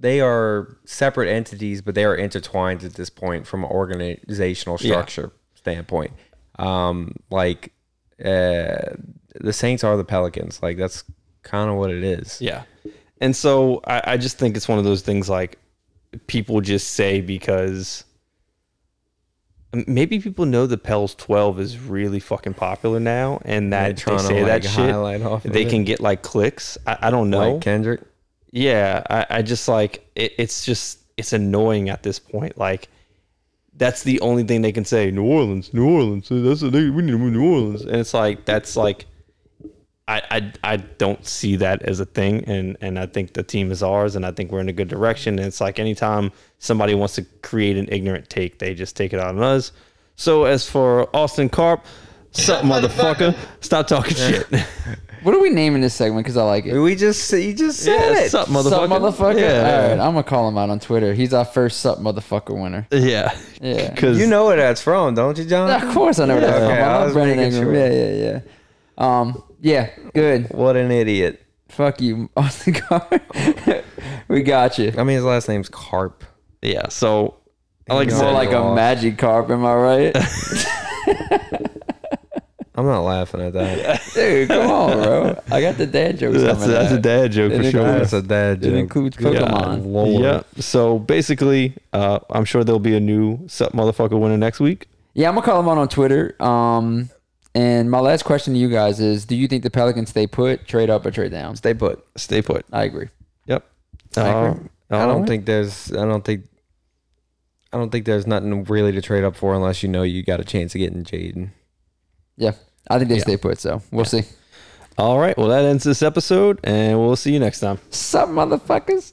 Speaker 3: they are separate entities, but they are intertwined at this point from an organizational
Speaker 1: Yeah.
Speaker 3: Standpoint. Um, like uh, the Saints are the Pelicans. Like that's kind of what it is.
Speaker 1: yeah, and so I, I just think it's one of those things like people just say because maybe people know the Pels twelve is really fucking popular now, and that they say
Speaker 3: like,
Speaker 1: that shit
Speaker 3: highlight off of
Speaker 1: they
Speaker 3: it.
Speaker 1: can get like clicks. I, I don't know.
Speaker 3: Like Kendrick.
Speaker 1: yeah I, I just like it, it's just it's annoying at this point like that's the only thing they can say. New orleans new orleans that's they, we need to move new orleans. And it's like that's like I, I i don't see that as a thing and and i think the team is ours and i think we're in a good direction. And it's like anytime somebody wants to create an ignorant take they just take it out on us. So as for austin carp sup motherfucker. Stop talking shit
Speaker 2: What are we naming this segment? Because I like it.
Speaker 3: We just you just said
Speaker 1: yeah
Speaker 3: it.
Speaker 1: sup motherfucker
Speaker 2: Sup, motherfucker.
Speaker 1: yeah
Speaker 2: All right, I'm gonna call him out on Twitter. He's our first sup motherfucker winner.
Speaker 1: yeah
Speaker 2: Yeah.
Speaker 1: because
Speaker 3: You know where that's from, don't you, John?
Speaker 2: Of course, I know where that's
Speaker 3: Okay,
Speaker 2: from. I
Speaker 3: I
Speaker 2: love
Speaker 3: was
Speaker 2: Brandon
Speaker 3: making
Speaker 2: Ingram.
Speaker 3: sure.
Speaker 2: Yeah, yeah, yeah. Um, yeah, good.
Speaker 3: What an idiot.
Speaker 2: Fuck you, Austin Carter. we got you.
Speaker 3: I mean, his last name's Carp.
Speaker 1: Yeah. So, like I
Speaker 3: You
Speaker 2: More like a magic carp, am I right?
Speaker 3: I'm not laughing at that.
Speaker 2: Dude, come on, bro. I got the dad jokes
Speaker 1: that's,
Speaker 2: coming
Speaker 1: that's a dad joke for
Speaker 2: It
Speaker 1: sure.
Speaker 3: That's a dad joke.
Speaker 2: It includes
Speaker 3: Good
Speaker 2: Pokemon.
Speaker 3: Lord.
Speaker 1: Yeah. So basically, uh, I'm sure there'll be a new sup motherfucker winner next week.
Speaker 2: Yeah, I'm gonna call him out on Twitter. Um, and my last question to you guys is: Do you think the Pelicans stay put, trade up, or trade down?
Speaker 3: Stay put.
Speaker 1: Stay put.
Speaker 2: I agree.
Speaker 1: Yep.
Speaker 2: I
Speaker 1: Uh,
Speaker 2: agree.
Speaker 3: I don't think there's. I don't think. I don't think there's nothing really to trade up for unless you know you got a chance of getting Jaden.
Speaker 2: Yeah, I think they
Speaker 1: Yeah.
Speaker 2: stay put. So we'll see.
Speaker 1: All right. Well, that ends this episode, and we'll see you next time.
Speaker 2: Sup, motherfuckers.